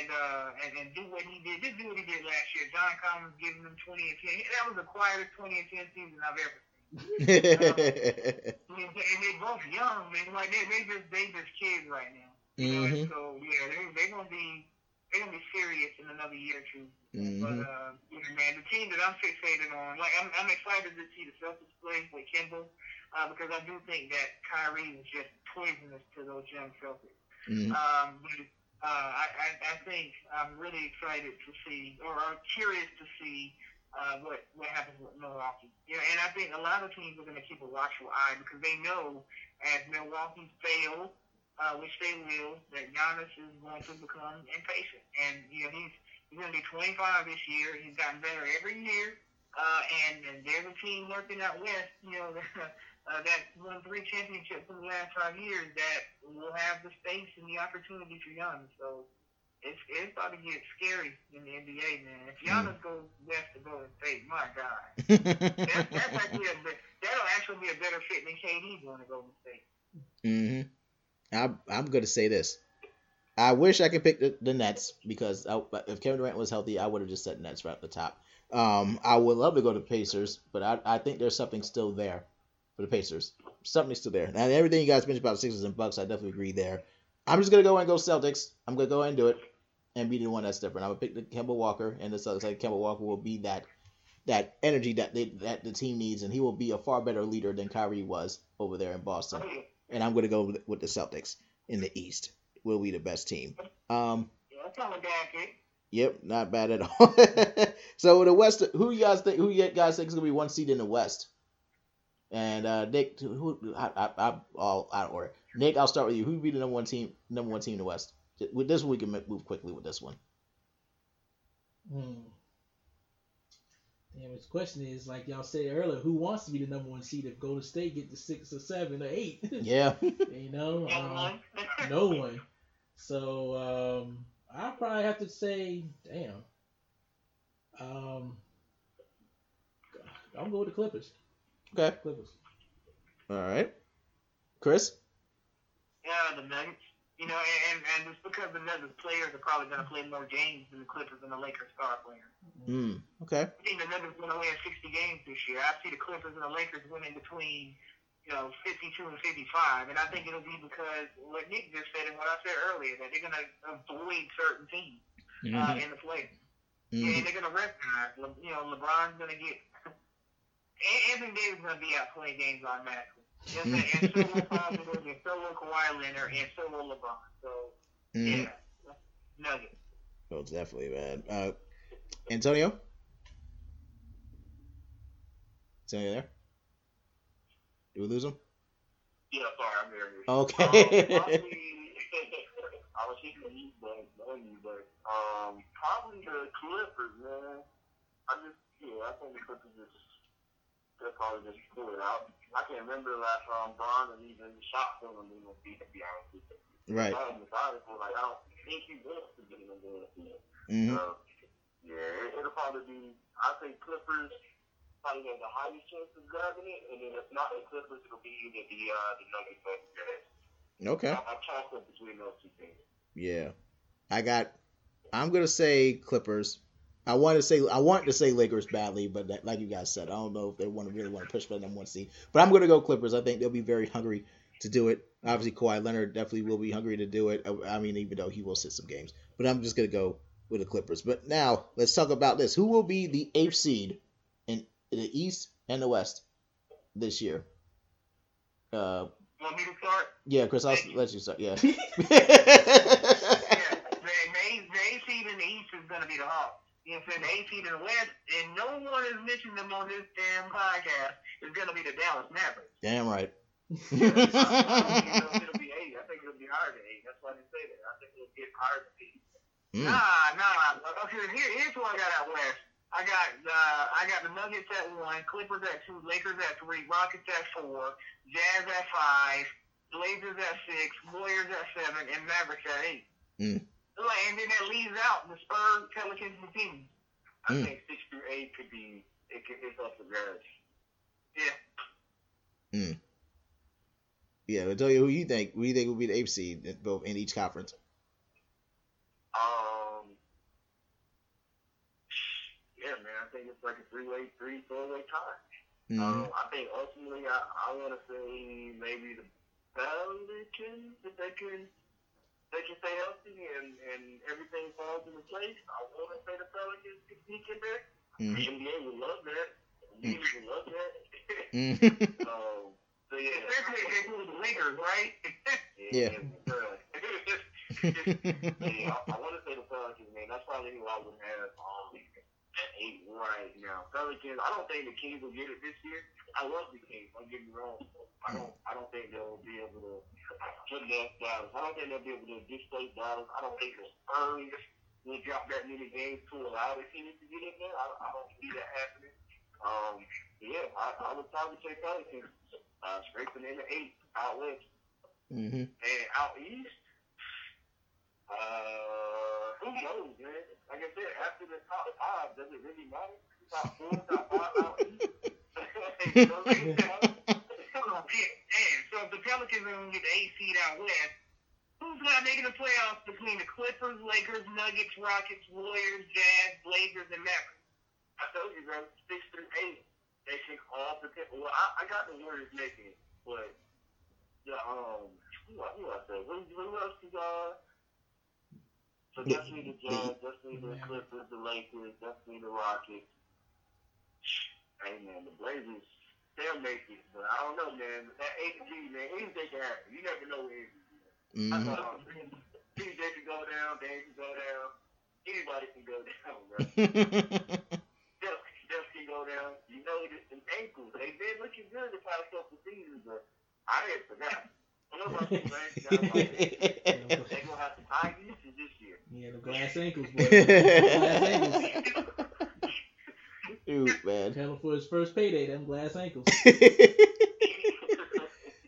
and uh and, and do what he did. Just do what he did last year. John Collins giving them twenty and ten. That was the quietest twenty and ten season I've ever and they're both young, man. Like they they just they just kids right now. Mhm. so yeah, they they gonna be they gonna be serious in another year or 2 But Mhm. uh, man, the team that I'm fixated on, like I'm I'm excited to see the Celtics play with Kendall, uh, because I do think that Kyrie was just poisonous to those young Celtics. Mhm. Um, but, uh, I, I, I think I'm really excited to see, or I'm curious to see uh, what what happens with Milwaukee. You know, and I think a lot of teams are going to keep a watchful eye because they know as Milwaukee fails, uh, which they will, that Giannis is going to become impatient. And you know, he's he's going to be 25 this year. He's gotten better every year. Uh, and, and there's a team working out west, you know, *laughs* uh, that won three championships in the last five years that will have the space and the opportunity for Giannis. So it's it's about to get scary in the NBA, man. If Giannis goes west to go Golden State, my God, *laughs* that, actually a, be- that'll actually be a better fit than KD going to Golden State. hmm I'm I'm gonna say this. I wish I could pick the, the Nets because I, if Kevin Durant was healthy, I would have just said Nets right at the top. Um, I would love to go to Pacers, but I, I think there's something still there for the Pacers. Something's still there. And everything you guys mentioned about Sixers and Bucks, I definitely agree there. I'm just gonna go and go Celtics. I'm gonna go and do it and be the one that's different. I'm gonna pick the Kemba Walker, and the Celtics. Like Kemba Walker will be that that energy that they, that the team needs, and he will be a far better leader than Kyrie was over there in Boston and I'm going to go with, with the Celtics in the East. Will be the best team. Um, Yeah, that's not a bad pick. yep, not bad at all. *laughs* so the West, who you guys think? Who you guys think is going to be one seed in the West? And uh, Nick, who I, I, I, all out of order. Nick, I'll start with you. Who would be the number one team? Number one team in the West. With this one, we can move quickly with this one. Hmm. Damn, his question is like y'all said earlier, who wants to be the number one seed if Golden State get to six or seven or eight? *laughs* Yeah. *laughs* you know, um, *laughs* no one. So um, I probably have to say, damn. Um, I'm going with the Clippers. okay. Clippers. All right. Chris. Yeah, the Nuggets. You know, and, and it's because the Nuggets players are probably going to play more games than the Clippers and the Lakers star players. Hmm. Okay. I think the Nuggets going to win 60 games this year. I see the Clippers and the Lakers winning between, you know, 52 and 55. And I think it'll be because what Nick just said and what I said earlier, that they're going to avoid certain teams uh, in the play. Mhm. And they're going to recognize, you know, LeBron's going to get. *laughs* Anthony Davis is going to be out playing games automatically. You know what I'm saying? And so will and so will Kawhi Leonard, and so will LeBron. So, Mhm. yeah, Nuggets. Oh, it's definitely, man. Uh, Antonio. Antonio there? Did we lose him? Yeah, sorry, I'm here. Okay. Um, probably, *laughs* I was you, but you, but um, probably the Clippers, man. I just, yeah, I think the Clippers just, they'll probably just pull it out. I can't remember the last time Bron and even shot them in the seat, to be honest with you. right. I'm decided for like, I don't think he wants to get in the seat. hmm So, yeah, it, it'll probably be, I think Clippers, probably have the highest chance of grabbing it, and then if not the Clippers, it'll be either the uh, the Nuggets or the Jazz. Okay. I, I toss up between those two teams. Yeah. I got I'm gonna say Clippers. I want to say I want to say Lakers badly, but that, like you guys said, I don't know if they want to really want to push for them one seed. But I'm gonna go Clippers. I think they'll be very hungry to do it. Obviously, Kawhi Leonard definitely will be hungry to do it. I, mean, even though he will sit some games, but I'm just gonna go with the Clippers. But now let's talk about this. Who will be the eighth seed in the East and the West this year? Uh, want me to start? yeah, Chris, I'll let you start. Yeah. *laughs* Yeah, the, the, the A seed in the East is going to be the Hawks. You know I'm? The A seed West, and no one has mentioned them on this damn podcast, is going to be the Dallas Mavericks. Damn right. I don't think it'll be eight. I think it'll be higher than eight. That's why they say that. I think it'll get higher than eight. Mm. Nah, nah. Okay, here, here's what I got out West. I got uh, I got the Nuggets at one, Clippers at two, Lakers at three, Rockets at four, Jazz at five, Blazers at six, Warriors at seven, and Mavericks at eight. Mm. Like, and then that leaves out the Spurs, Pelicans, and Kings. I Mm. think six through eight could be it could it's up for grabs. Yeah. Hmm. Yeah, but tell you who you think. Who you think will be the eighth seed in both in each conference? Um, yeah, man, I think it's like a three-way, three, four-way tie. Mhm. Um, I think ultimately, I, I want to say maybe the Pelicans if they can they can stay healthy and and everything falls into place. I want to say the Pelicans can sneak in there. Mhm. The NBA would love that. The league would love that. *laughs* Mhm. um, so yeah, Especially if they pull the Lakers, right? Yeah. bruh. *laughs* *laughs* yeah, I, I want to say the Pelicans, man. That's probably who I would have um, at eight right now. Pelicans. I don't think the Kings will get it this year. I love the Kings. Don't get me wrong. I don't. I don't think they'll be able to put that Dallas. I don't think they'll be able to displace Dallas. I don't think the Spurs will drop that many games to allow the Kings to get in there. I, I don't see that happening. Um, yeah, I, I would probably say Pelicans. Uh, scraping in the eight out west. Mhm. And out east, uh, who knows, man? Like I said, after the top five, does it really matter? Top four, top five out east? You know what I'm saying? Damn. So if the Pelicans are going to get the eight seed out west, who's not making the playoffs between the Clippers, Lakers, Nuggets, Rockets, Warriors, Jazz, Blazers, and Mavericks? I told you, bro, six through eight, they can all pretend. Well, I, I got the Warriors making it, but yeah, um, who, I- who I say? Who, who else is uh? So definitely the Jazz, definitely the Clippers, the Lakers, definitely the Rockets. Hey man, the Blazers, they'll make it, but I don't know, man. That G, man, anything can happen. You never know when. I Mhm. thought *laughs* TJ can go down, Dave can go down, anybody can go *laughs* down, bro. *laughs* Steph, Steph can go down. You know, the, the ankles, they've been looking good the past couple seasons, but I didn't forget. I about you, man. You gotta fight it. They gonna have to tie uses this year. Yeah, the glass ankles, boy. *laughs* glass ankles. *laughs* Dude, man. Tell him for his first payday, them glass ankles. *laughs*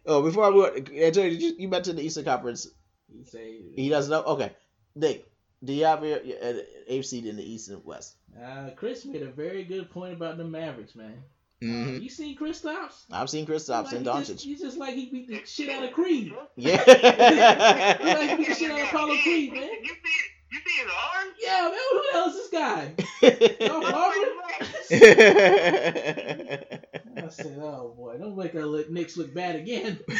oh, before I go, Antonio, did you, you mentioned the Eastern Conference. He say, He doesn't know. Okay, Nick, do you have your, your uh, eighth seed in the East and West? uh, Chris made a very good point about the Mavericks, man. Uh, Mhm. you seen Kristaps? I've seen Kristaps and Like, he just- Doncic. He's just like he beat the shit out of Creed. Yeah. Like *laughs* he beat the shit out of Apollo Creed, man. You see, you see his arms? Yeah, man, who the hell is this guy? *laughs* Dolph Lundgren? *laughs* I said, oh boy, don't make our Knicks look bad again. but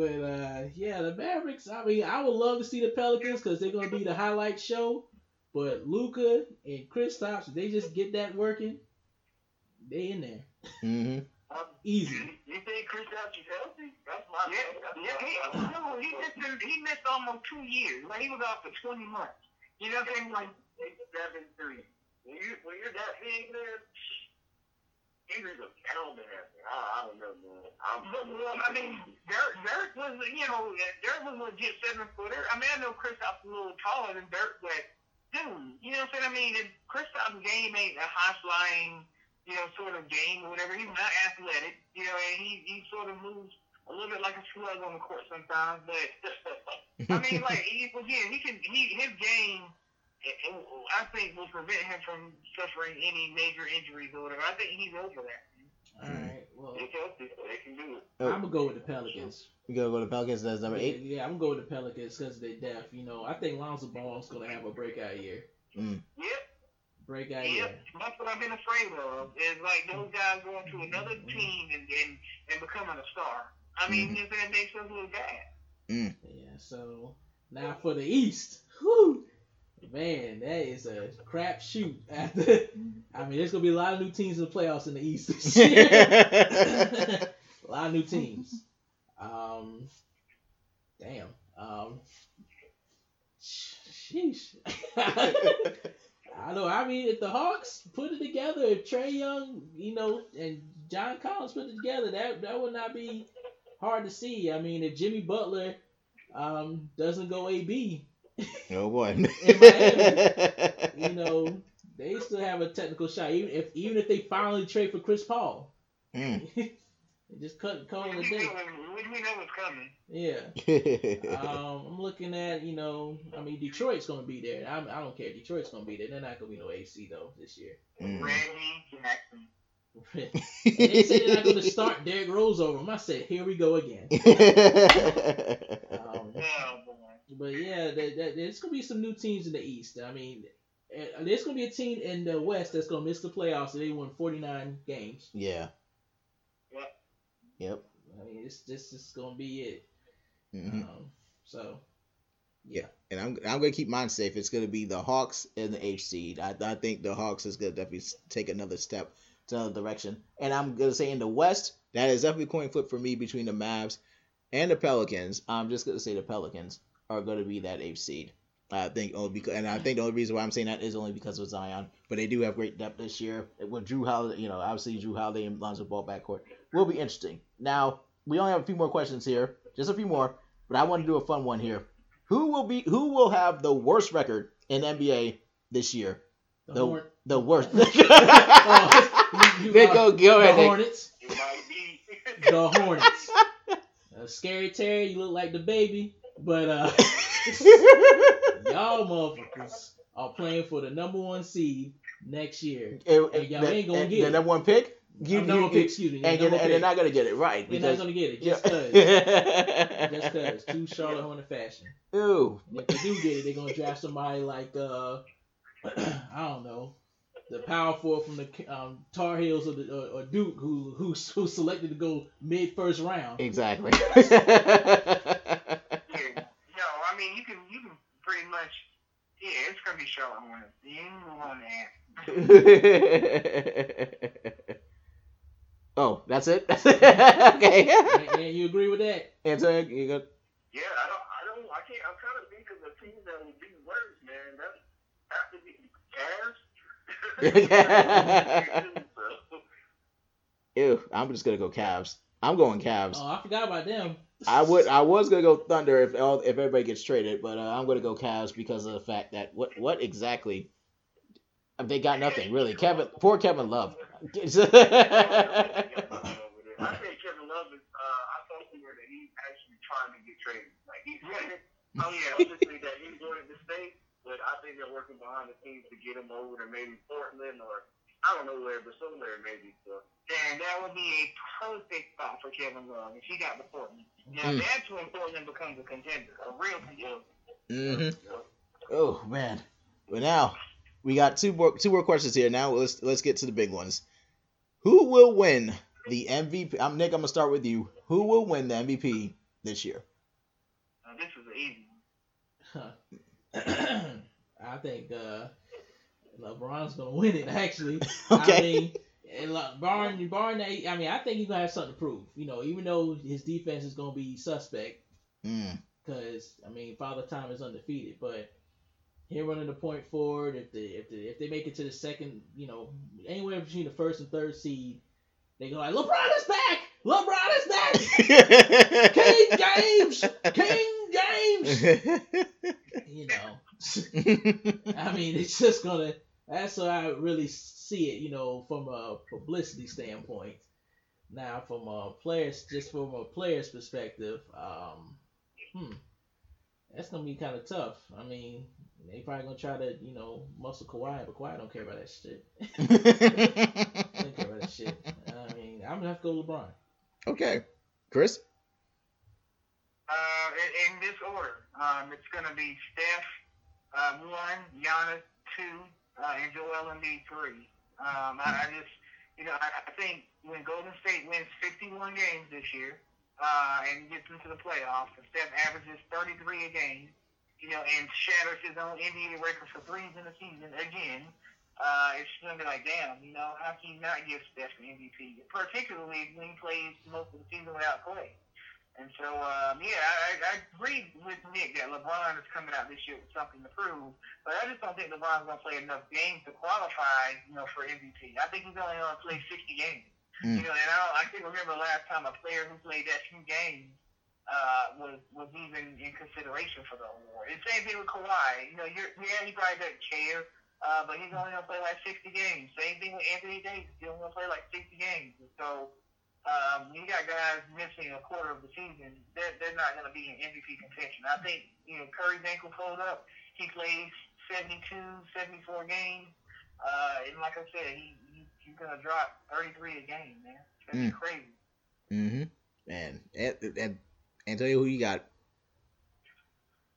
uh, yeah, the Mavericks. I mean, I would love to see the Pelicans because they're gonna be the highlight show. But Luka and Kristaps, if they just get that working, they in there hmm Um, easy. You think Chris Jones healthy? That's my Yeah, that's yeah, he, no, he missed he missed almost two years. Like he was out for twenty months. You know what I'm saying? Like seven three. When you when you're that big, man, injuries are bound. I, I don't know, man. I'm, But, well, I mean, Dirk, Dirk was, you know, Dirk was legit seven footer. I mean, I know Kristaps a little taller than Dirk, but dude, you know what I'm saying? I mean, if Kristaps' game ain't a high flying, you know, sort of game or whatever. He's not athletic, you know, and he he sort of moves a little bit like a slug on the court sometimes. But I mean, like he, again, he can he his game it, it, I think will prevent him from suffering any major injuries or whatever. I think he's over that. All right. Well, It's healthy, so they can do it. Oh. I'm gonna go with the Pelicans. We gotta go to Pelicans. That's number eight. Yeah, I'm gonna go with the Pelicans because of their depth. You know, I think Lonzo Ball's gonna have a breakout year. Mm. Yep. Breakout Yep, year. that's what I've been afraid of. Is like those guys going to another team and and, and becoming a star. I mean, Mhm. that makes us look bad. Yeah. So now for the East. Whew. Man, that is a crap shoot. After, I mean, there's gonna be a lot of new teams in the playoffs in the East this *laughs* year. *laughs* a lot of new teams. Um, damn. Um, sheesh. *laughs* I know. I mean, if the Hawks put it together, if Trae Young, you know, and John Collins put it together, that that would not be hard to see. I mean, if Jimmy Butler um, doesn't go AB, oh boy. *laughs* you know, they still have a technical shot. Even if even if they finally trade for Chris Paul, Mm. *laughs* they just cut call it a We day. know, we know what's coming. Yeah. *laughs* Um, I'm looking at, you know, I mean, Detroit's going to be there. I, I don't care. Detroit's going to be there. They're not going to be no AC, though, this year. Mm. Randy Jackson. *laughs* they said they're not going to start Derrick Rose over him. I said, here we go again. *laughs* Um, Oh boy. but yeah, there, there- there's going to be some new teams in the East. I mean, eh, there's going to be a team in the West that's going to miss the playoffs. and They won 49 games. yeah. Yep. I mean, it's, this is going to be it. hmm Um, so, yeah. And I'm I'm gonna keep mine safe. It's gonna be the Hawks and the H seed. I, I think the Hawks is gonna definitely take another step to another direction. And I'm gonna say in the West, that is definitely coin flip for me between the Mavs and the Pelicans. I'm just gonna say the Pelicans are gonna be that H seed. I think only because, and I think the only reason why I'm saying that is only because of Zion. But they do have great depth this year with Jrue Holiday. You know, obviously Jrue Holiday and Lonzo Ball backcourt will be interesting. Now we only have a few more questions here, just a few more. But I want to do a fun one here. Who will be who will have the worst record in NBA this year? the, The- Horn- The worst. *laughs* Oh, you- you Nick, go go the ahead. Hornets. It might be. The Hornets. *laughs* Uh, scary Terry, you look like the baby, but uh, *laughs* y'all motherfuckers are playing for the number one seed next year. And- And y'all and- ain't gonna and get the number one pick. You, Uh, number you- one pick, excuse me. and, number and they're not gonna get it right They're not gonna get it just cause. yeah. *laughs* just cause. Too Charlotte Hornet fashion. Ooh. If they do get it, they're gonna draft somebody like uh, *clears throat* I don't know, the power forward from the um, Tar Heels or, the, or, or Duke, who who who selected to go mid first round. Exactly. *laughs* Yeah. No, I mean you can you can pretty much yeah, it's gonna be Charlotte Hornets. You ain't move that. oh, that's it. *laughs* okay. and, and you agree with that? Antonio, you got Yeah, I don't, I don't, I can't. I'm trying to think of the team that would be worse, man. That have to be Cavs. *laughs* Ew, I'm just gonna go Cavs. I'm going Cavs. Oh, I forgot about them. I would. I was gonna go Thunder if if everybody gets traded, but uh, I'm gonna go Cavs because of the fact that what what exactly they got nothing really. Kevin, poor Kevin Love. *laughs* I say Kevin Love is. Uh, I thought that he's actually trying to get traded. Like he's. Oh that he's going to stay, but I think they're working behind the scenes to get him over to maybe Portland or I don't know where, but somewhere maybe. So And that would be a perfect spot for Kevin Love if he got the Portland. Now Mm. that's when Portland becomes a contender, a real contender. hmm Oh man. But now we got two more two more questions here. Now let's let's get to the big ones. Who will win the MVP? I'm Nick. I'm gonna start with you. Who will win the MVP this year? Now, this is an easy one. *clears throat* I think uh, LeBron's gonna win it. Actually, *laughs* Okay. I mean, and look, barring that, I mean, I think he's gonna have something to prove. You know, even though his defense is gonna be suspect, Mm. because I mean, Father Time is undefeated, but him running the point forward, if they if they if they make it to the second, you know, anywhere between the first and third seed, they go like, LeBron is back, LeBron is back, *laughs* King James, King James. *laughs* You know, I mean, it's just gonna. That's how I really see it. You know, from a publicity standpoint. Now, from a players, just from a player's perspective, um, hmm, that's gonna be kind of tough. I mean, they probably gonna try to you know muscle Kawhi, but Kawhi don't care about that shit. *laughs* He don't care about that shit. I mean, I'm gonna have to go LeBron. okay, Chris. Uh, in, in this order, um, it's going to be Steph uh, one, Giannis two, uh, and Joel Embiid three. Um, I, I just, you know, I, I think when Golden State wins 51 games this year uh, and gets into the playoffs, and Steph averages 33 a game, you know, and shatters his own NBA record for threes in the season again. Uh, it's going to be like, damn, you know, how can you not give Steph an MVP? Particularly when he plays most of the season without Klay. And so, um, yeah, I, I agree with Nick that LeBron is coming out this year with something to prove, but I just don't think LeBron's going to play enough games to qualify, you know, for MVP. I think he's only going to play 60 games. Mm. You know, and I, don't, I can't remember the last time a player who played that few games uh, was was even in consideration for the award. And same thing with Kawhi. You know, you're, yeah, he probably doesn't care, uh, but he's only going to play like 60 games. Same thing with Anthony Davis. He's only going to play like 60 games. And so, um, you got guys missing a quarter of the season, they're, they're not going to be in MVP contention. I think, you know, Curry's ankle pulled up. He plays 72, 74 games. Uh, and like I said, he, he he's going to drop 33 a game, man. It's going to be crazy. Mm-hmm. Man, and, and Antonio, who you got?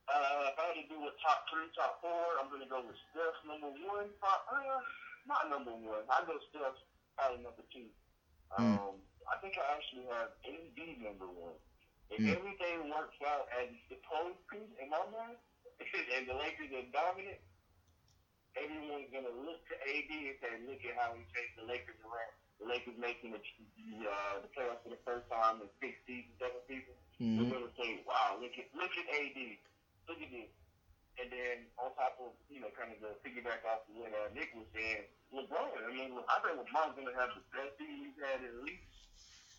Uh, if I had to do a top three, top four, I'm gonna go with Steph number one. Top, uh, not number one. I go Steph probably number two. Hmm. Um, I think I actually have AD number one. If Hmm. everything works out as it's supposed to in my mind, *laughs* and the Lakers are dominant, everyone's gonna look to AD and say, "Look at how he changed the Lakers around." The Lakers making the, the, uh, the playoffs for the first time in six seasons, seven seasons. Mm-hmm. We're gonna say, wow, look at look at AD, look at this. And then on top of you know, kind of the piggyback off of what uh, Nick was saying, LeBron. I mean, I think LeBron's gonna have the best season he's had in at least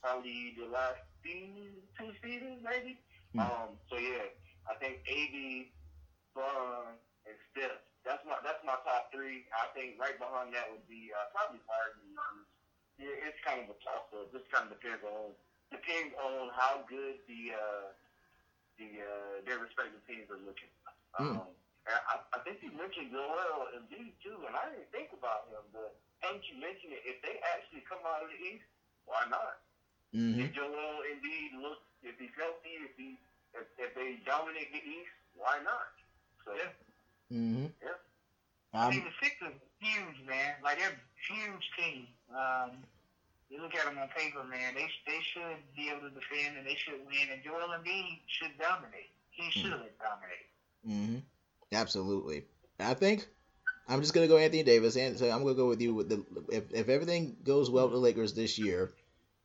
probably the last season, two seasons maybe. Hmm. Um, so yeah, I think AD, Bron, and Steph. That's my that's my top three. I think right behind that would be uh, probably Harden. to be honest. Yeah, it's kind of a toss up. Just kind of depends on depends on how good the uh, the uh, their respective teams are looking. Hmm. Um, I, I think you mentioned Joel Embiid too, and I didn't think about him, but and you mentioned it. If they actually come out of the East, why not? Mm-hmm. If Joel Embiid looks, if he's healthy, if he if, if they dominate the East, why not? So Yeah. Mm-hmm. Yeah. I Um, mean, the Sixers huge, man. Like they're a huge team. Um, you look at them on paper, man. They they should be able to defend and they should win. And Joel Embiid should dominate. He should dominate. Mm-hmm. Absolutely. I think I'm just gonna go Anthony Davis, and so I'm gonna go with you with the if if everything goes well with the Lakers this year,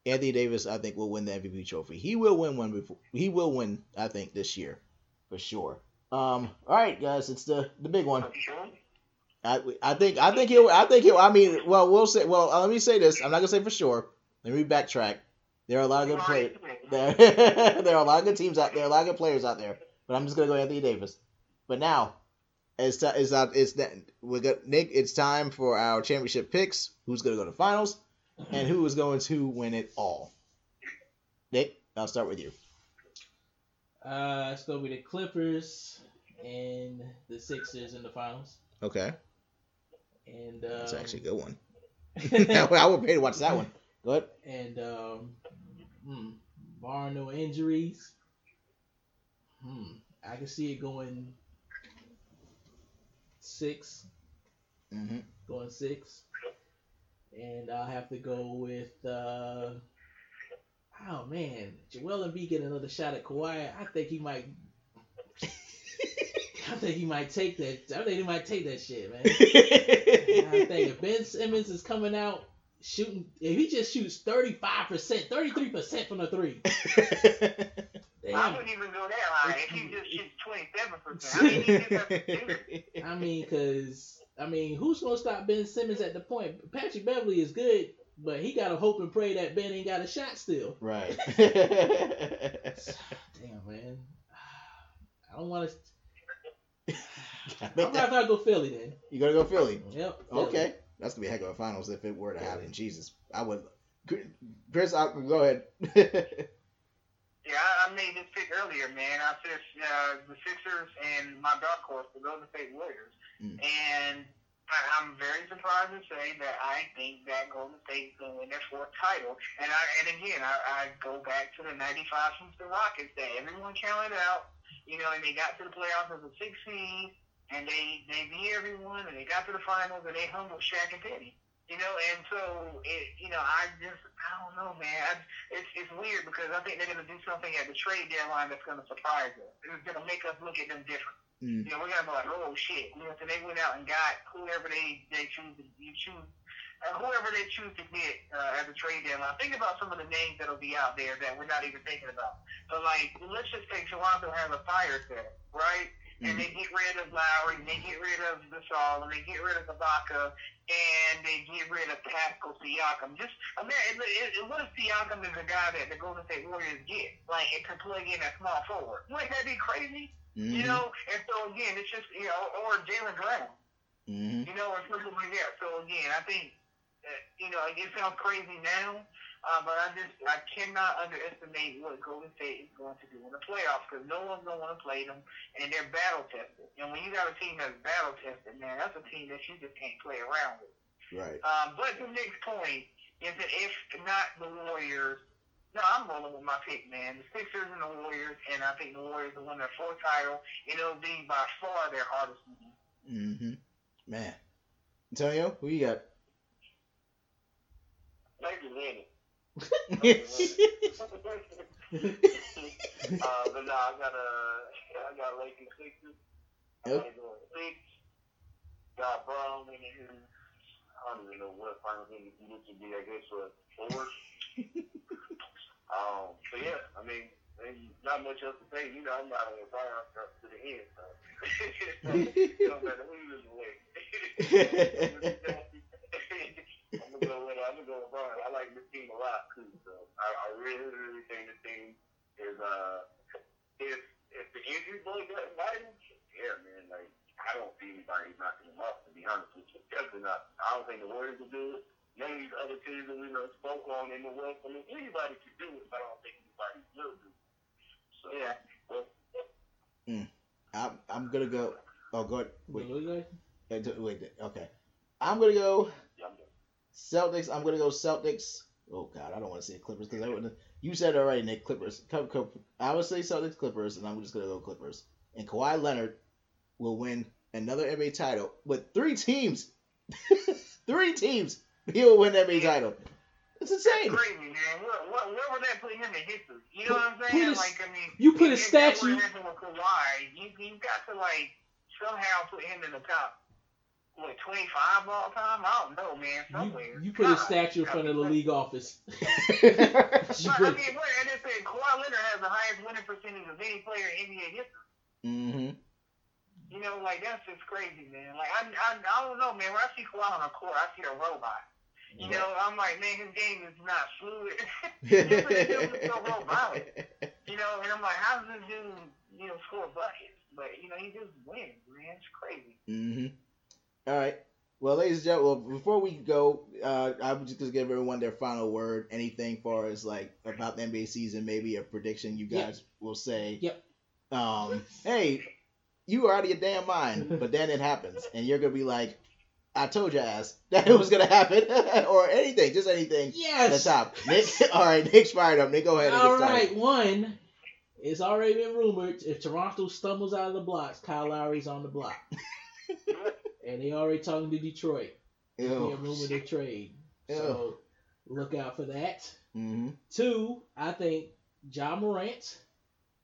Anthony Davis I think will win the MVP trophy. He will win one before he will win I think this year for sure. Um. All right, guys, it's the the big one. I, I think I think he'll I think he'll I mean well we'll say well uh, let me say this I'm not gonna say for sure let me backtrack there are a lot of good players there *laughs* there are a lot of good teams out there a lot of good players out there but I'm just gonna go Anthony Davis but now it's it's it's that we got Nick it's time for our championship picks who's gonna go to finals and who is going to win it all? Nick I'll start with you. Uh, it's gonna be the Clippers and the Sixers in the finals. okay. And um, that's actually a good one. *laughs* *laughs* I would pay to watch that one. Go ahead. And um, hmm, barring no injuries, hmm, I can see it going six, mm-hmm. going six, and I'll have to go with. Uh, oh man, Joel Embiid getting another shot at Kawhi. I think he might. *laughs* I think he might take that. I think he might take that shit, man. *laughs* I think if Ben Simmons is coming out shooting, if he just shoots thirty five percent, thirty three percent from the three, *laughs* I wouldn't even go that high. If he just shoots twenty seven percent, I mean, he just has to do it. I mean, cause I mean, who's gonna stop Ben Simmons at the point? Patrick Beverley is good, but he gotta hope and pray that Ben ain't got a shot still. Right. *laughs* *laughs* Damn, man. *sighs* I don't want to. *laughs* I'm gonna have to go Philly then. you gonna go Philly? Yep. Philly. Okay, that's gonna be a heck of a finals if it were to happen. Jesus, I would. Chris, I, go ahead. Yeah, I, I I made this pick earlier, man. I said uh, the Sixers and my dark horse, the Golden State Warriors, Mm. and I'm very surprised to say that I think that Golden State's going to win their fourth title. And I and again, I, I go back to the '95 Houston Rockets that everyone counted out, you know, and they got to the playoffs as a six seed, and they they beat everyone, and they got to the finals, and they humbled Shaq and Penny. You know, and so it, you know, I just I don't know, man. I, it's it's weird because I think they're going to do something at the trade deadline that's going to surprise us. It's going to make us look at them different. Mm. You know, we're gonna be like, oh shit. You know, so they went out and got whoever they they choose to you choose uh, whoever they choose to get uh, at the trade deadline. Think about some of the names that'll be out there that we're not even thinking about. So like, let's just say Toronto has a fire sale, right? And they get rid of Lowry, and they get rid of Gasol, and they get rid of Ibaka, and they get rid of Pascal Siakam. Just I mean, it, it, it, what if Siakam is a guy that the Golden State Warriors get, like it could plug in at small forward? Wouldn't that be crazy? Mhm. You know, and so again, it's just you know, or Jaylen Brown, Mhm. you know, or something like that. So again, I think uh, you know it sounds crazy now, uh, but I just I cannot underestimate what Golden State is going to do in the playoffs because no one's going to want to play them, and they're battle tested. And when you got a team that's battle tested, man, that's a team that you just can't play around with. Right. Um, but the next point is that if not the Warriors, no, I'm rolling with my pick, man. The Sixers and the Warriors, and I think the Warriors will win their fourth title. and It'll be by far their hardest win. Mhm. Man. Antonio, who you got? Lakers winning. *laughs* Uh, but no, I got a, I got Lakers Sixers. Yep. gotta go with six. Got Brown in here. I don't even know what final thing it would be. I guess what four. *laughs* um. So yeah, I mean, not much else to say. You know, I'm not on the Brown up to the end. *laughs* So it don't matter who is away. *laughs* I'm gonna go with I'm gonna go with. I like this team a lot too. So I, I really, really think this team is uh if if the injury bug bite him, yeah, man, like I don't see anybody knocking him off. To be honest with you, definitely not. I don't think the Warriors will do it. None of these other teams that we know spoke on in the West. I mean, anybody could do it, but I don't think anybody will do it. So Yeah. well, hmm. I'm I'm gonna go. Oh, go ahead. Wait, What you d- wait. Okay. I'm gonna go yeah, I'm done. Celtics. I'm gonna go Celtics. Oh God, I don't want to say Clippers because I wouldn't. You said it already, Nick. Clippers. Come, come, I would say Celtics, Clippers, and I'm just gonna go Clippers. And Kawhi Leonard will win another NBA title with three teams. *laughs* three teams. *laughs* He will win the NBA title. It's insane. Crazy, man. What, what, where would that put him in history? You know what I'm Put saying? a- like, I mean, you put a statue- with Kawhi, you you got to like somehow put him in the top. What 25 all time? I don't know, man. Somewhere. You, you put a statue in front of the league office. *laughs* But, I mean, what, and it said Kawhi Leonard has the highest winning percentage of any player in NBA history. mm-hmm. You know, like that's just crazy, man. Like I, I, I don't know, man. When I see Kawhi on the court, I see a robot. You know, I'm like, man, his game is not fluid. *laughs* He's so robotic. You know, and I'm like, how does this dude, you know, score buckets? But you know, he just wins, man. It's crazy. Mm-hmm. All right. Well, ladies and gentlemen, well, before we go, uh, I'm just gonna give everyone their final word. Anything far as like about the NBA season, maybe a prediction you Yep. guys will say. Yep. Um, hey, you are out of your damn mind, but then it happens, and you're gonna be like, "I told your ass *laughs* that it was gonna happen," *laughs* or anything, just anything. At the yes. top. Nick, *laughs* all right, Nick's fired up. Nick, go ahead and All get right. One. It's already been rumored if Toronto stumbles out of the blocks, Kyle Lowry's on the block, and they already talking to Detroit. Be a rumor to trade. So look out for that. Mm-hmm. Two, I think Ja Morant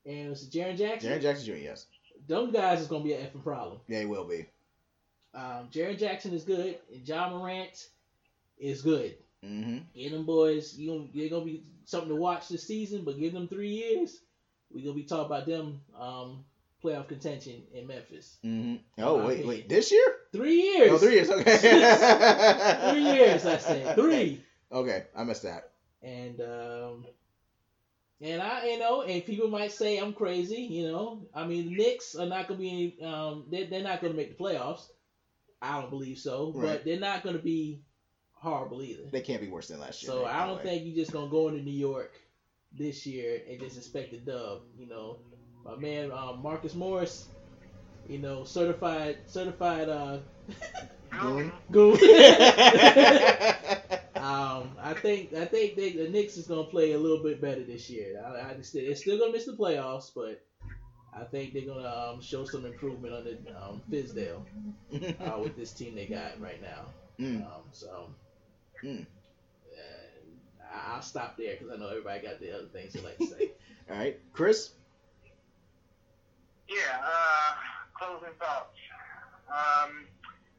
and it's Jaren Jackson. Jaren Jackson Jr. Yes, Them guys is gonna be an effing problem. yeah, he will be. Um, Jaren Jackson is good, and Ja Morant is good. Mm-hmm. Get them boys, You they're gonna be something to watch this season. But give them three years, we gonna be talking about them um, playoff contention in Memphis. Mm-hmm. Oh wait, opinion. wait, this year? Three years. Oh, three years. Okay. *laughs* Three years. I said *laughs* three. Okay, I missed that. And um, and I, you know, and people might say I'm crazy. You know, I mean, the Knicks are not gonna be. Um, they're, they're not gonna make the playoffs. I don't believe so, Right. but they're not gonna be horrible either. They can't be worse than last year. So Nick, I don't way. think you're just gonna go into New York this year and just expect a dub. You know, my man um, Marcus Morris, you know, certified certified uh *laughs* Goon. goon. *laughs* um, I think I think they, the Knicks is gonna play a little bit better this year. I, I just, they're still gonna miss the playoffs, but I think they're gonna um, show some improvement on the um, Fizdale uh, with this team they got right now. Mm. Um, so Mm. uh, I- I'll stop there because I know everybody got the other things they like to say. *laughs* All right, Chris. Yeah, uh, closing thoughts. Um,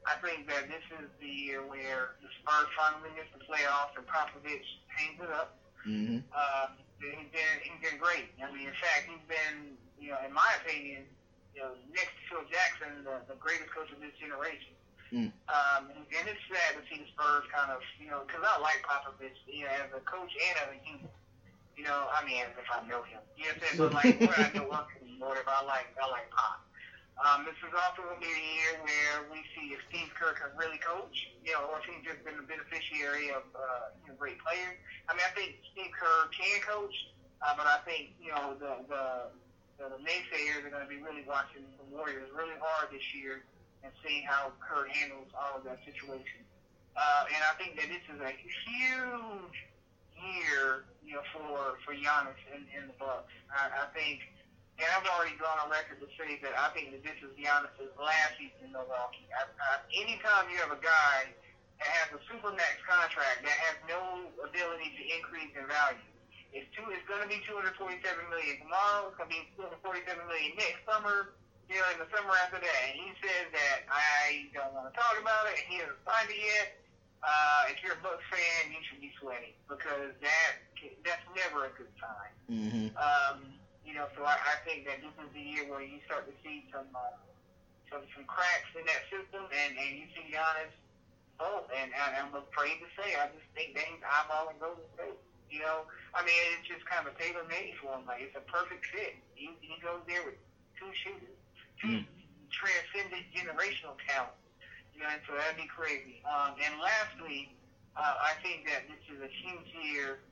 I think that this is the year where the Spurs finally miss the playoffs and Popovich hangs it up. Mm-hmm. Uh, he's been he's been great. I mean, in fact, he's been, you know, in my opinion, you know, next to Phil Jackson, the, the greatest coach of this generation. Mm. Um, and it's sad to see the Spurs kind of, you know, because I like Popovich, you know, as a coach and as a human. You know, I mean, as if I know him. You know what I'm saying? But like, what I know of him, whatever, I like, I like Pop. Um, this is also going to be a year where we see if Steve Kerr can really coach, you know, or if he's just been a beneficiary of uh, you know, great players. I mean, I think Steve Kerr can coach, uh, but I think you know the the, the, the naysayers are going to be really watching the Warriors really hard this year and seeing how Kerr handles all of that situation. Uh, and I think that this is a huge year, you know, for for Giannis and, and the Bucks. I, I think, and I've already gone on record to say that I think that this is Giannis's last season in Milwaukee. I, I, anytime you have a guy that has a supermax contract that has no ability to increase in value, it's two. It's going to be 247 million tomorrow. It's going to be 247 million next summer. You know, in the summer after that, and he says that I don't want to talk about it. He hasn't signed it yet uh, if you're a Bucks fan, you should be sweating because that that's never a good sign. Mm-hmm. Um, you know, so I, I think that this is the year where you start to see some uh, some some cracks in that system, and and you see Giannis bolt. And, and I'm afraid to say, I just think that he's eyeballing Golden State. You know, I mean, it's just kind of a tailor made for him. Like it's a perfect fit. He he goes there with two shooters, two transcendent generational talent. You know, and so that'd be crazy. Um, and lastly, uh, I think that this is a huge year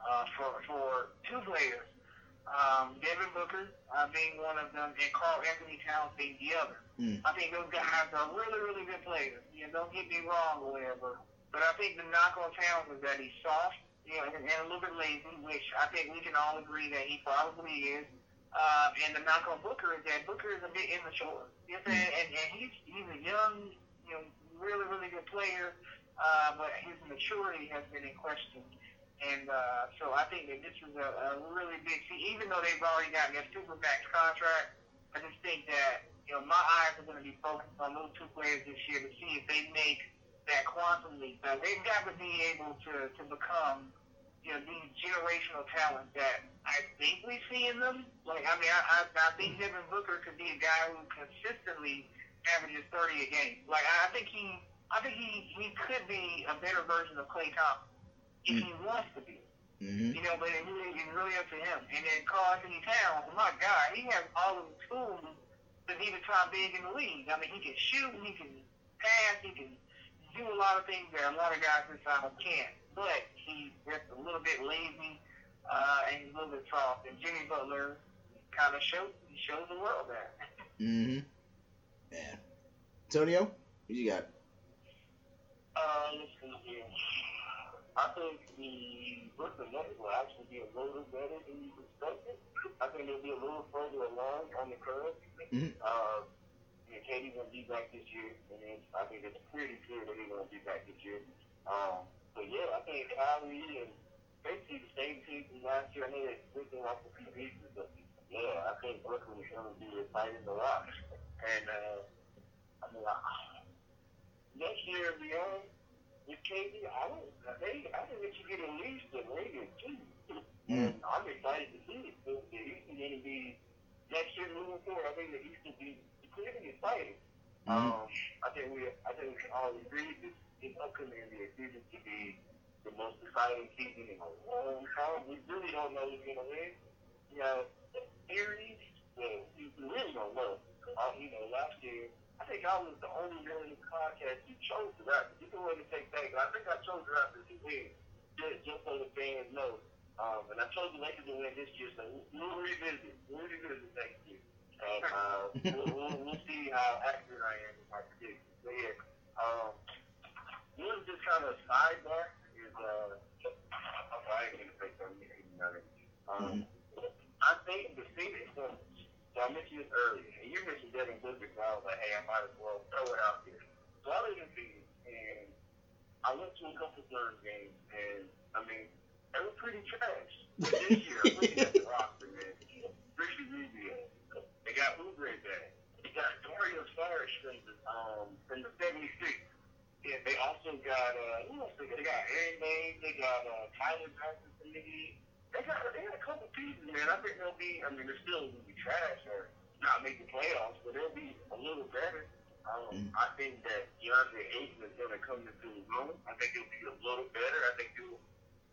uh, for for two players. Um, Devin Booker uh, being one of them, and Karl-Anthony Towns being the other. Mm. I think those guys are really, really good players. You know, don't get me wrong or whatever. But I think the knock on Towns is that he's soft, you and, and a little bit lazy, which I think we can all agree that he probably is. Uh, and the knock on Booker is that Booker is a bit immature. You know what And, and he's he's a young, you know, really, really good player, uh, but his maturity has been in question. And uh, so I think that this is a, a really big see, even though they've already gotten their super max contract, I just think that, you know, my eyes are going to be focused on those two players this year to see if they make that quantum leap. Now, they've got to be able to, to become, you know, these generational talents that I think we see in them. Like, I mean, I, I, I think Devin Booker could be a guy who consistently averages 30 a game. Like, I, I think he, I think he, he could be a better version of Klay Thompson if he wants to be. Mm-hmm. You know, but it really, it's really up to him. And then Karl-Anthony Towns, my God, he has all of the tools to be the top big in the league. I mean, he can shoot, he can pass, he can do a lot of things that a lot of guys this time can't. But he's just a little bit lazy uh, and he's a little bit soft. And Jimmy Butler kind of shows he shows the world that. *laughs* Mm-hmm. Yeah. Antonio, what you got? Uh, let's see here. I think the Brooklyn Nets will actually be a little better than you expected. I think they'll be a little further along on the curve. Mhm. Uh, yeah, KD's gonna be back this year, and I think it's pretty clear that he's gonna be back this year. Um, but yeah, I think Kyrie and basically the same team from last year. I know they're switching off a few pieces, but yeah, I think Brooklyn is gonna be fighting the rock. And uh, I mean, I, next year beyond with KD, I don't, they, I think they should get at least a Lakers too. Mm. And I'm excited to see it. The, the is going to be next year moving forward. I think the will be clearly exciting. Mhm. Um, I think we, I think we can all agree that this upcoming NBA season to be the most exciting season in a long time. We really don't know who's going to win. You know, series, well, we we really don't know. Uh, you know, last year, I think I was the only one in the podcast who chose the Raptors. You can really take that. I think I chose the Raptors to win, just, just so the fans know. Um, and I told the Lakers to win this year, so we'll, revisit. We'll revisit next year. And uh, we'll, we'll, we'll see how accurate I am with my predictions. But yeah, um, kind of sidebar is uh, I ain't gonna say something. Um, I think the Phoenix Suns. So I mentioned this earlier, and you mentioned Devin Booker, so I was like, hey, I might as well throw it out there. So I live in Phoenix, and I went to a couple Suns games, and I mean, they were pretty trash. But this year, I'm looking at the *laughs* roster, man. Ricky Rubio, they got Oubre back. They got Dario Saric from the um from the '76. Yeah, they also got uh, who else they got? They got Aron Baynes. They got uh, Tyler Johnson from the league. They got they got a couple pieces, man. I think they'll be. I mean, they're still gonna be trash or not make the playoffs, but they'll be a little better. Um, I think that DeAndre Ayton is going to come into his own. I think he'll be a little better. I think he'll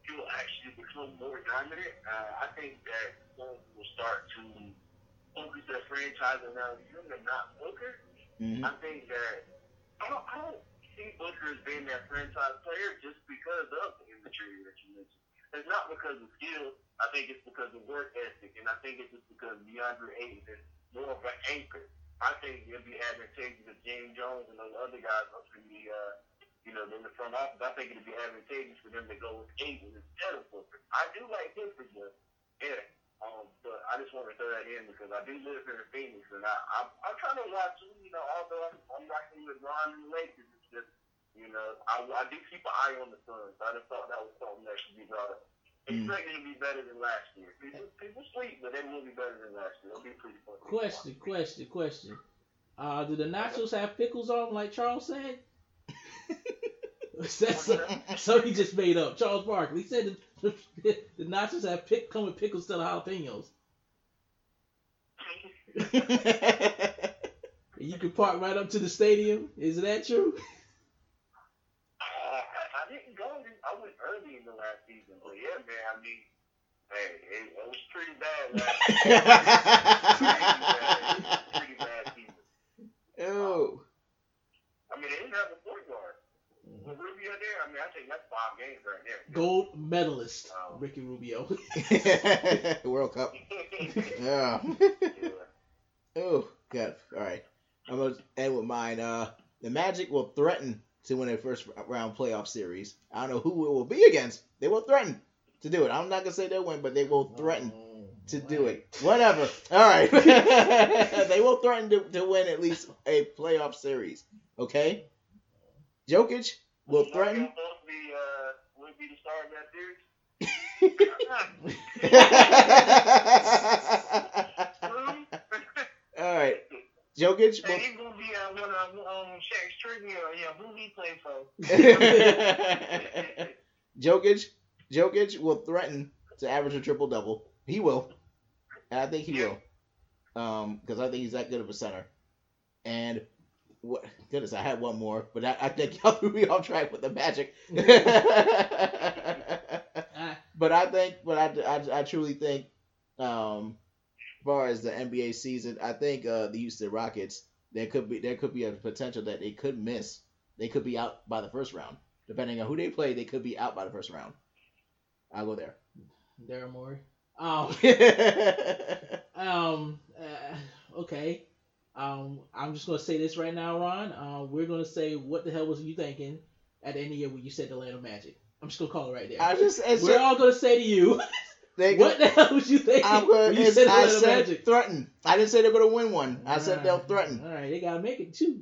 he'll actually become more dominant. Uh, I think that Suns will start to focus their franchise around him and not Booker. Mhm. I think that I don't, I don't see Booker as being that franchise player just because of the immaturity that you mentioned. It's not because of skill. I think it's because of work ethic, and I think it's just because DeAndre Ayton is more of an anchor. I think it'd be advantageous if James Jones and those other guys up in the, uh, you know, in the front office. I think it'd be advantageous for them to go with Ayton instead of Booker. I do like for just, yeah. Um, but I just want to throw that in because I do live here in Phoenix, and I, I'm, I'm trying to watch. You know, although I'm, I'm rocking with Ron and the Lakers, you know, I, I do keep an eye on the Suns. I just thought that was something that should be brought up. Mm. Expect to be better than last year. People, people sleep, but they will be better than last year. It'll be pretty fun. Question, question, question. Uh, do the nachos have pickles on them like Charles said? *laughs* That's so he just made up. Charles Barkley he said the, the, the nachos have pick, come with pickles instead of jalapenos. *laughs* You can park right up to the stadium. Is that true? Uh, I, I didn't go. I went early in the last season, but yeah, man. I mean, hey, it, it was pretty bad last *laughs* season. pretty bad, season. oh. I mean, they didn't have a point guard. Mm-hmm. With Rubio there, I mean, I think that's five games right there. Gold medalist um, Ricky Rubio. *laughs* *laughs* World Cup. Yeah. yeah. Oh, good. All right. I'm gonna end with mine. Uh, the Magic will threaten to win a first round playoff series. I don't know who it will be against. They will threaten to do it. I'm not gonna say they'll win, but they will threaten to do it. Whatever. All right. *laughs* they will threaten to, to win at least a playoff series. Okay. Jokic will threaten. Supposed to be, uh, would be the star of that series. *laughs* All right. Jokic And will. he's gonna be uh, one of um Shaq's trivia. Yeah, who he played for? *laughs* Jokic, Jokic will threaten to average a triple double. He will, and I think he will, um, because I think he's that good of a center. And what goodness, I had one more, but I, I think *laughs* y'all threw me off track with the Magic. *laughs* But I think, but I, I, I truly think, um, as far as the NBA season, I think uh, the Houston Rockets there could be there could be a potential that they could miss. They could be out by the first round, depending on who they play. They could be out by the first round. I'll go there. Daryl Morey. Um, *laughs* um, uh, okay. Um, I'm just gonna say this right now, Ron. Uh, we're gonna say what the hell was you thinking at the end of the year when you said the land of Magic? I'm just gonna call it right there. I just we're all gonna say to you, *laughs* they *laughs* what the hell was you thinking I'm when you said the I said Magic? threaten. I didn't say they're going to win one. I said they'll threaten. All right, they gotta make it too.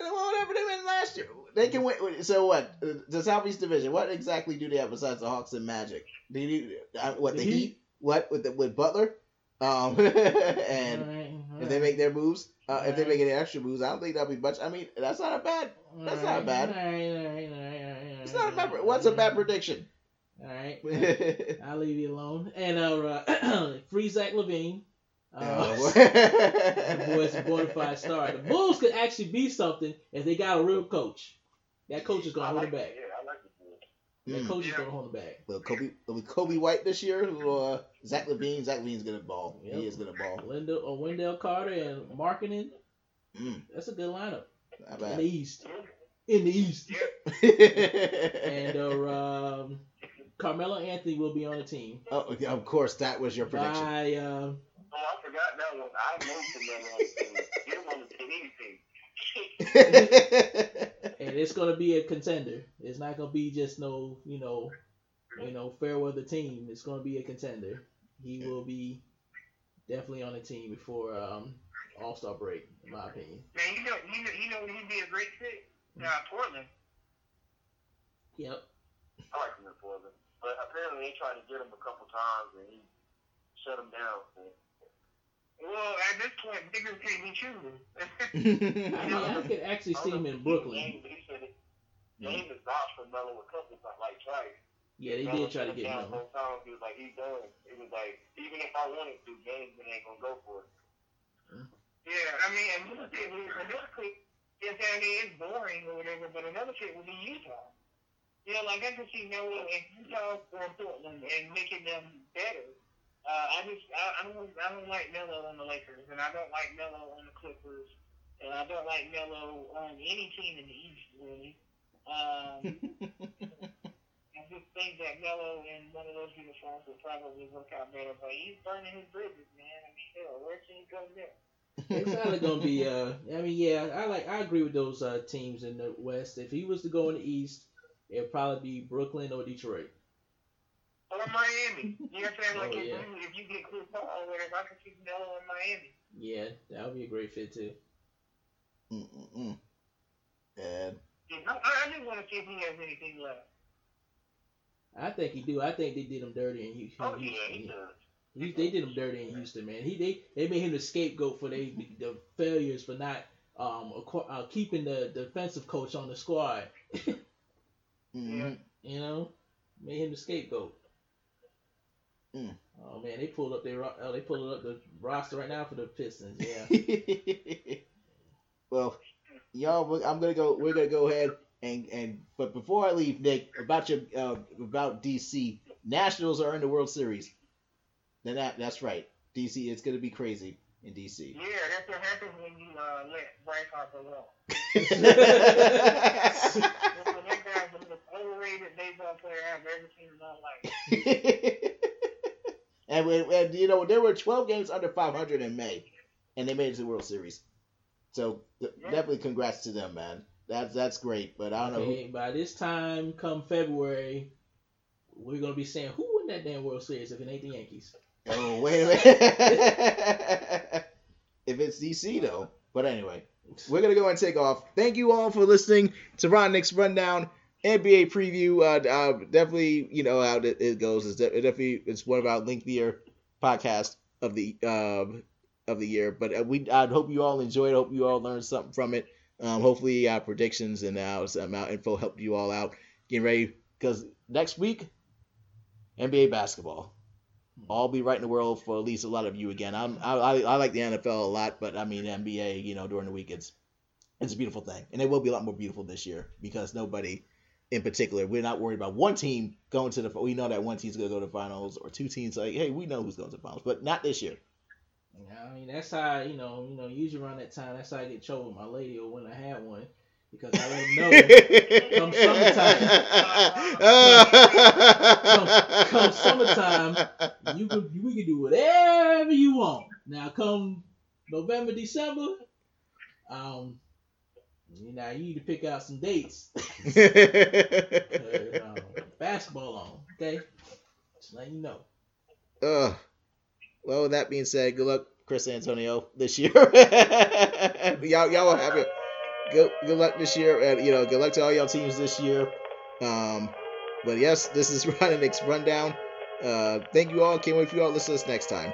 Well, whatever they win last year, they can win. So what? The Southeast Division. What exactly do they have besides the Hawks and Magic? Do you, uh, what the The Heat? Heat? What with the, with Butler? Um, *laughs* and All right, all if they make their moves, uh, if they make any extra moves, I don't think that'll be much. I mean, that's not a bad. that's not bad. It's not a bad. What's a bad prediction? All right, *laughs* I'll leave you alone. And uh, *clears throat* free Zach LaVine. Uh, Oh, *laughs* the boy's fide star. The Bulls could actually be something if they got a real coach. That coach is gonna I hold like it back. it. Yeah, I like the Bulls. That Mm. coach is gonna hold it back. Will Coby, will Coby White this year? Or uh, Zach LaVine? Zach LaVine's gonna ball. Yep. He is gonna ball. Linda or Wendell Carter and Marketing. Mm, That's a good lineup not in the. East. In the East. *laughs* And uh, um, Carmelo Anthony will be on the team. Oh, yeah, of course, that was your prediction. By uh, Oh, I forgot that one. I know Canelo on the team. Get him on the team, anything. *laughs* *laughs* and it's gonna be a contender. It's not gonna be just no, you know, you know, fair weather team. It's gonna be a contender. He will be definitely on the team before um, All Star break, in my opinion. Man, you know, you know, you know, he'd be a great fit. Uh, Portland. Yep. I like him in Portland. But apparently they tried to get him a couple times and he shut him down. Well, at this point, niggas can't be choosing. I, mean, I could actually see him in Brooklyn. James, he said it. James has vouched for Melo a couple times, like twice. Yeah, they Melo did try to get him. both times. He was like, he's done. It was like, even if I wanted to, James ain't gonna go for it. yeah, I mean, and this kid, another kid, yes, I mean, it's boring or whatever, but another kid would be Utah. You know, like I could see Melo in Utah or Portland and making them better. Uh, I just, I, I don't, I don't like Melo on the Lakers, and I don't like Melo on the Clippers, and I don't like Melo on any team in the East, really. Um, *laughs* I just think that Melo in one of those uniforms would probably work out better, but he's burning his bridges, man. I mean, hell, where can he go next? It's either gonna be. Uh, I mean, yeah, I like. I agree with those uh, teams in the West. If he was to go in the East, it'd probably be Brooklyn or Detroit. Or Miami. You know what I'm saying? Like, Oh, if, yeah. you, if you get Chris Paul or whatever, I can see Melo in Miami. Yeah, that would be a great fit too. Mm-mm-mm. And I, I just want to see if he has anything left. I think he do. I think they did him dirty in Houston. Oh, yeah, he does. He, they did him dirty in Houston, man. He they they made him the scapegoat for they the failures for not um acqu- uh, keeping the defensive coach on the squad. *laughs* mhm. You know, made him the scapegoat. Mm. Oh man, they pulled up their oh, they pulled up the roster right now for the Pistons. Yeah. *laughs* well, y'all, I'm gonna go. We're gonna go ahead and and. But before I leave, Nick, about your uh, about DC, Nationals are in the World Series. Then that that's right. DC, it's gonna be crazy in DC. Yeah, that's what happens when you uh, let Bryce Harper walk. That's That's that guy's the most overrated baseball player I've ever seen in my life. *laughs* and, and you know there were 12 games under 500 in May, and they made it to the World Series. So th- Yeah. definitely congrats to them, man. That's that's great. But I don't know. Who, by this time, come February, we're gonna be saying who won that damn World Series if it ain't the Yankees. oh wait a minute. *laughs* if it's DC though. But anyway, we're gonna go and take off. Thank you all for listening to Ron Nick's rundown. NBA preview. Uh, uh, definitely, you know how it, it goes. It's de- definitely it's one of our lengthier podcasts of the um of the year. But uh, we I hope you all enjoyed. Hope you all learned something from it. Um, hopefully our predictions and our some our info helped you all out. Getting ready because next week, NBA basketball. I'll be right in the world for at least a lot of you again. I'm I, I, I like the NFL a lot, but I mean NBA. You know during the week it's it's a beautiful thing, and it will be a lot more beautiful this year because nobody in particular we're not worried about one team going to the. We know that one team's going to go to the finals, or two teams like hey we know who's going to the finals, but not this year. I mean that's how you know you know usually around that time that's how I get choked with my lady or when I had one because I let know come summertime. come summertime, you can we can do whatever you want. Now come November December, um, you know you need to pick out some dates. *laughs* Uh, um, basketball on, okay? Just letting you know. Ugh. Well, with that being said, good luck, Chris Antonio, this year. *laughs* y'all, y'all will have it. Good, good luck this year, and you know, good luck to all y'all teams this year. Um, but yes, this is Ron and Nick's rundown. Uh, thank you all. Can't wait for you all to listen to us next time.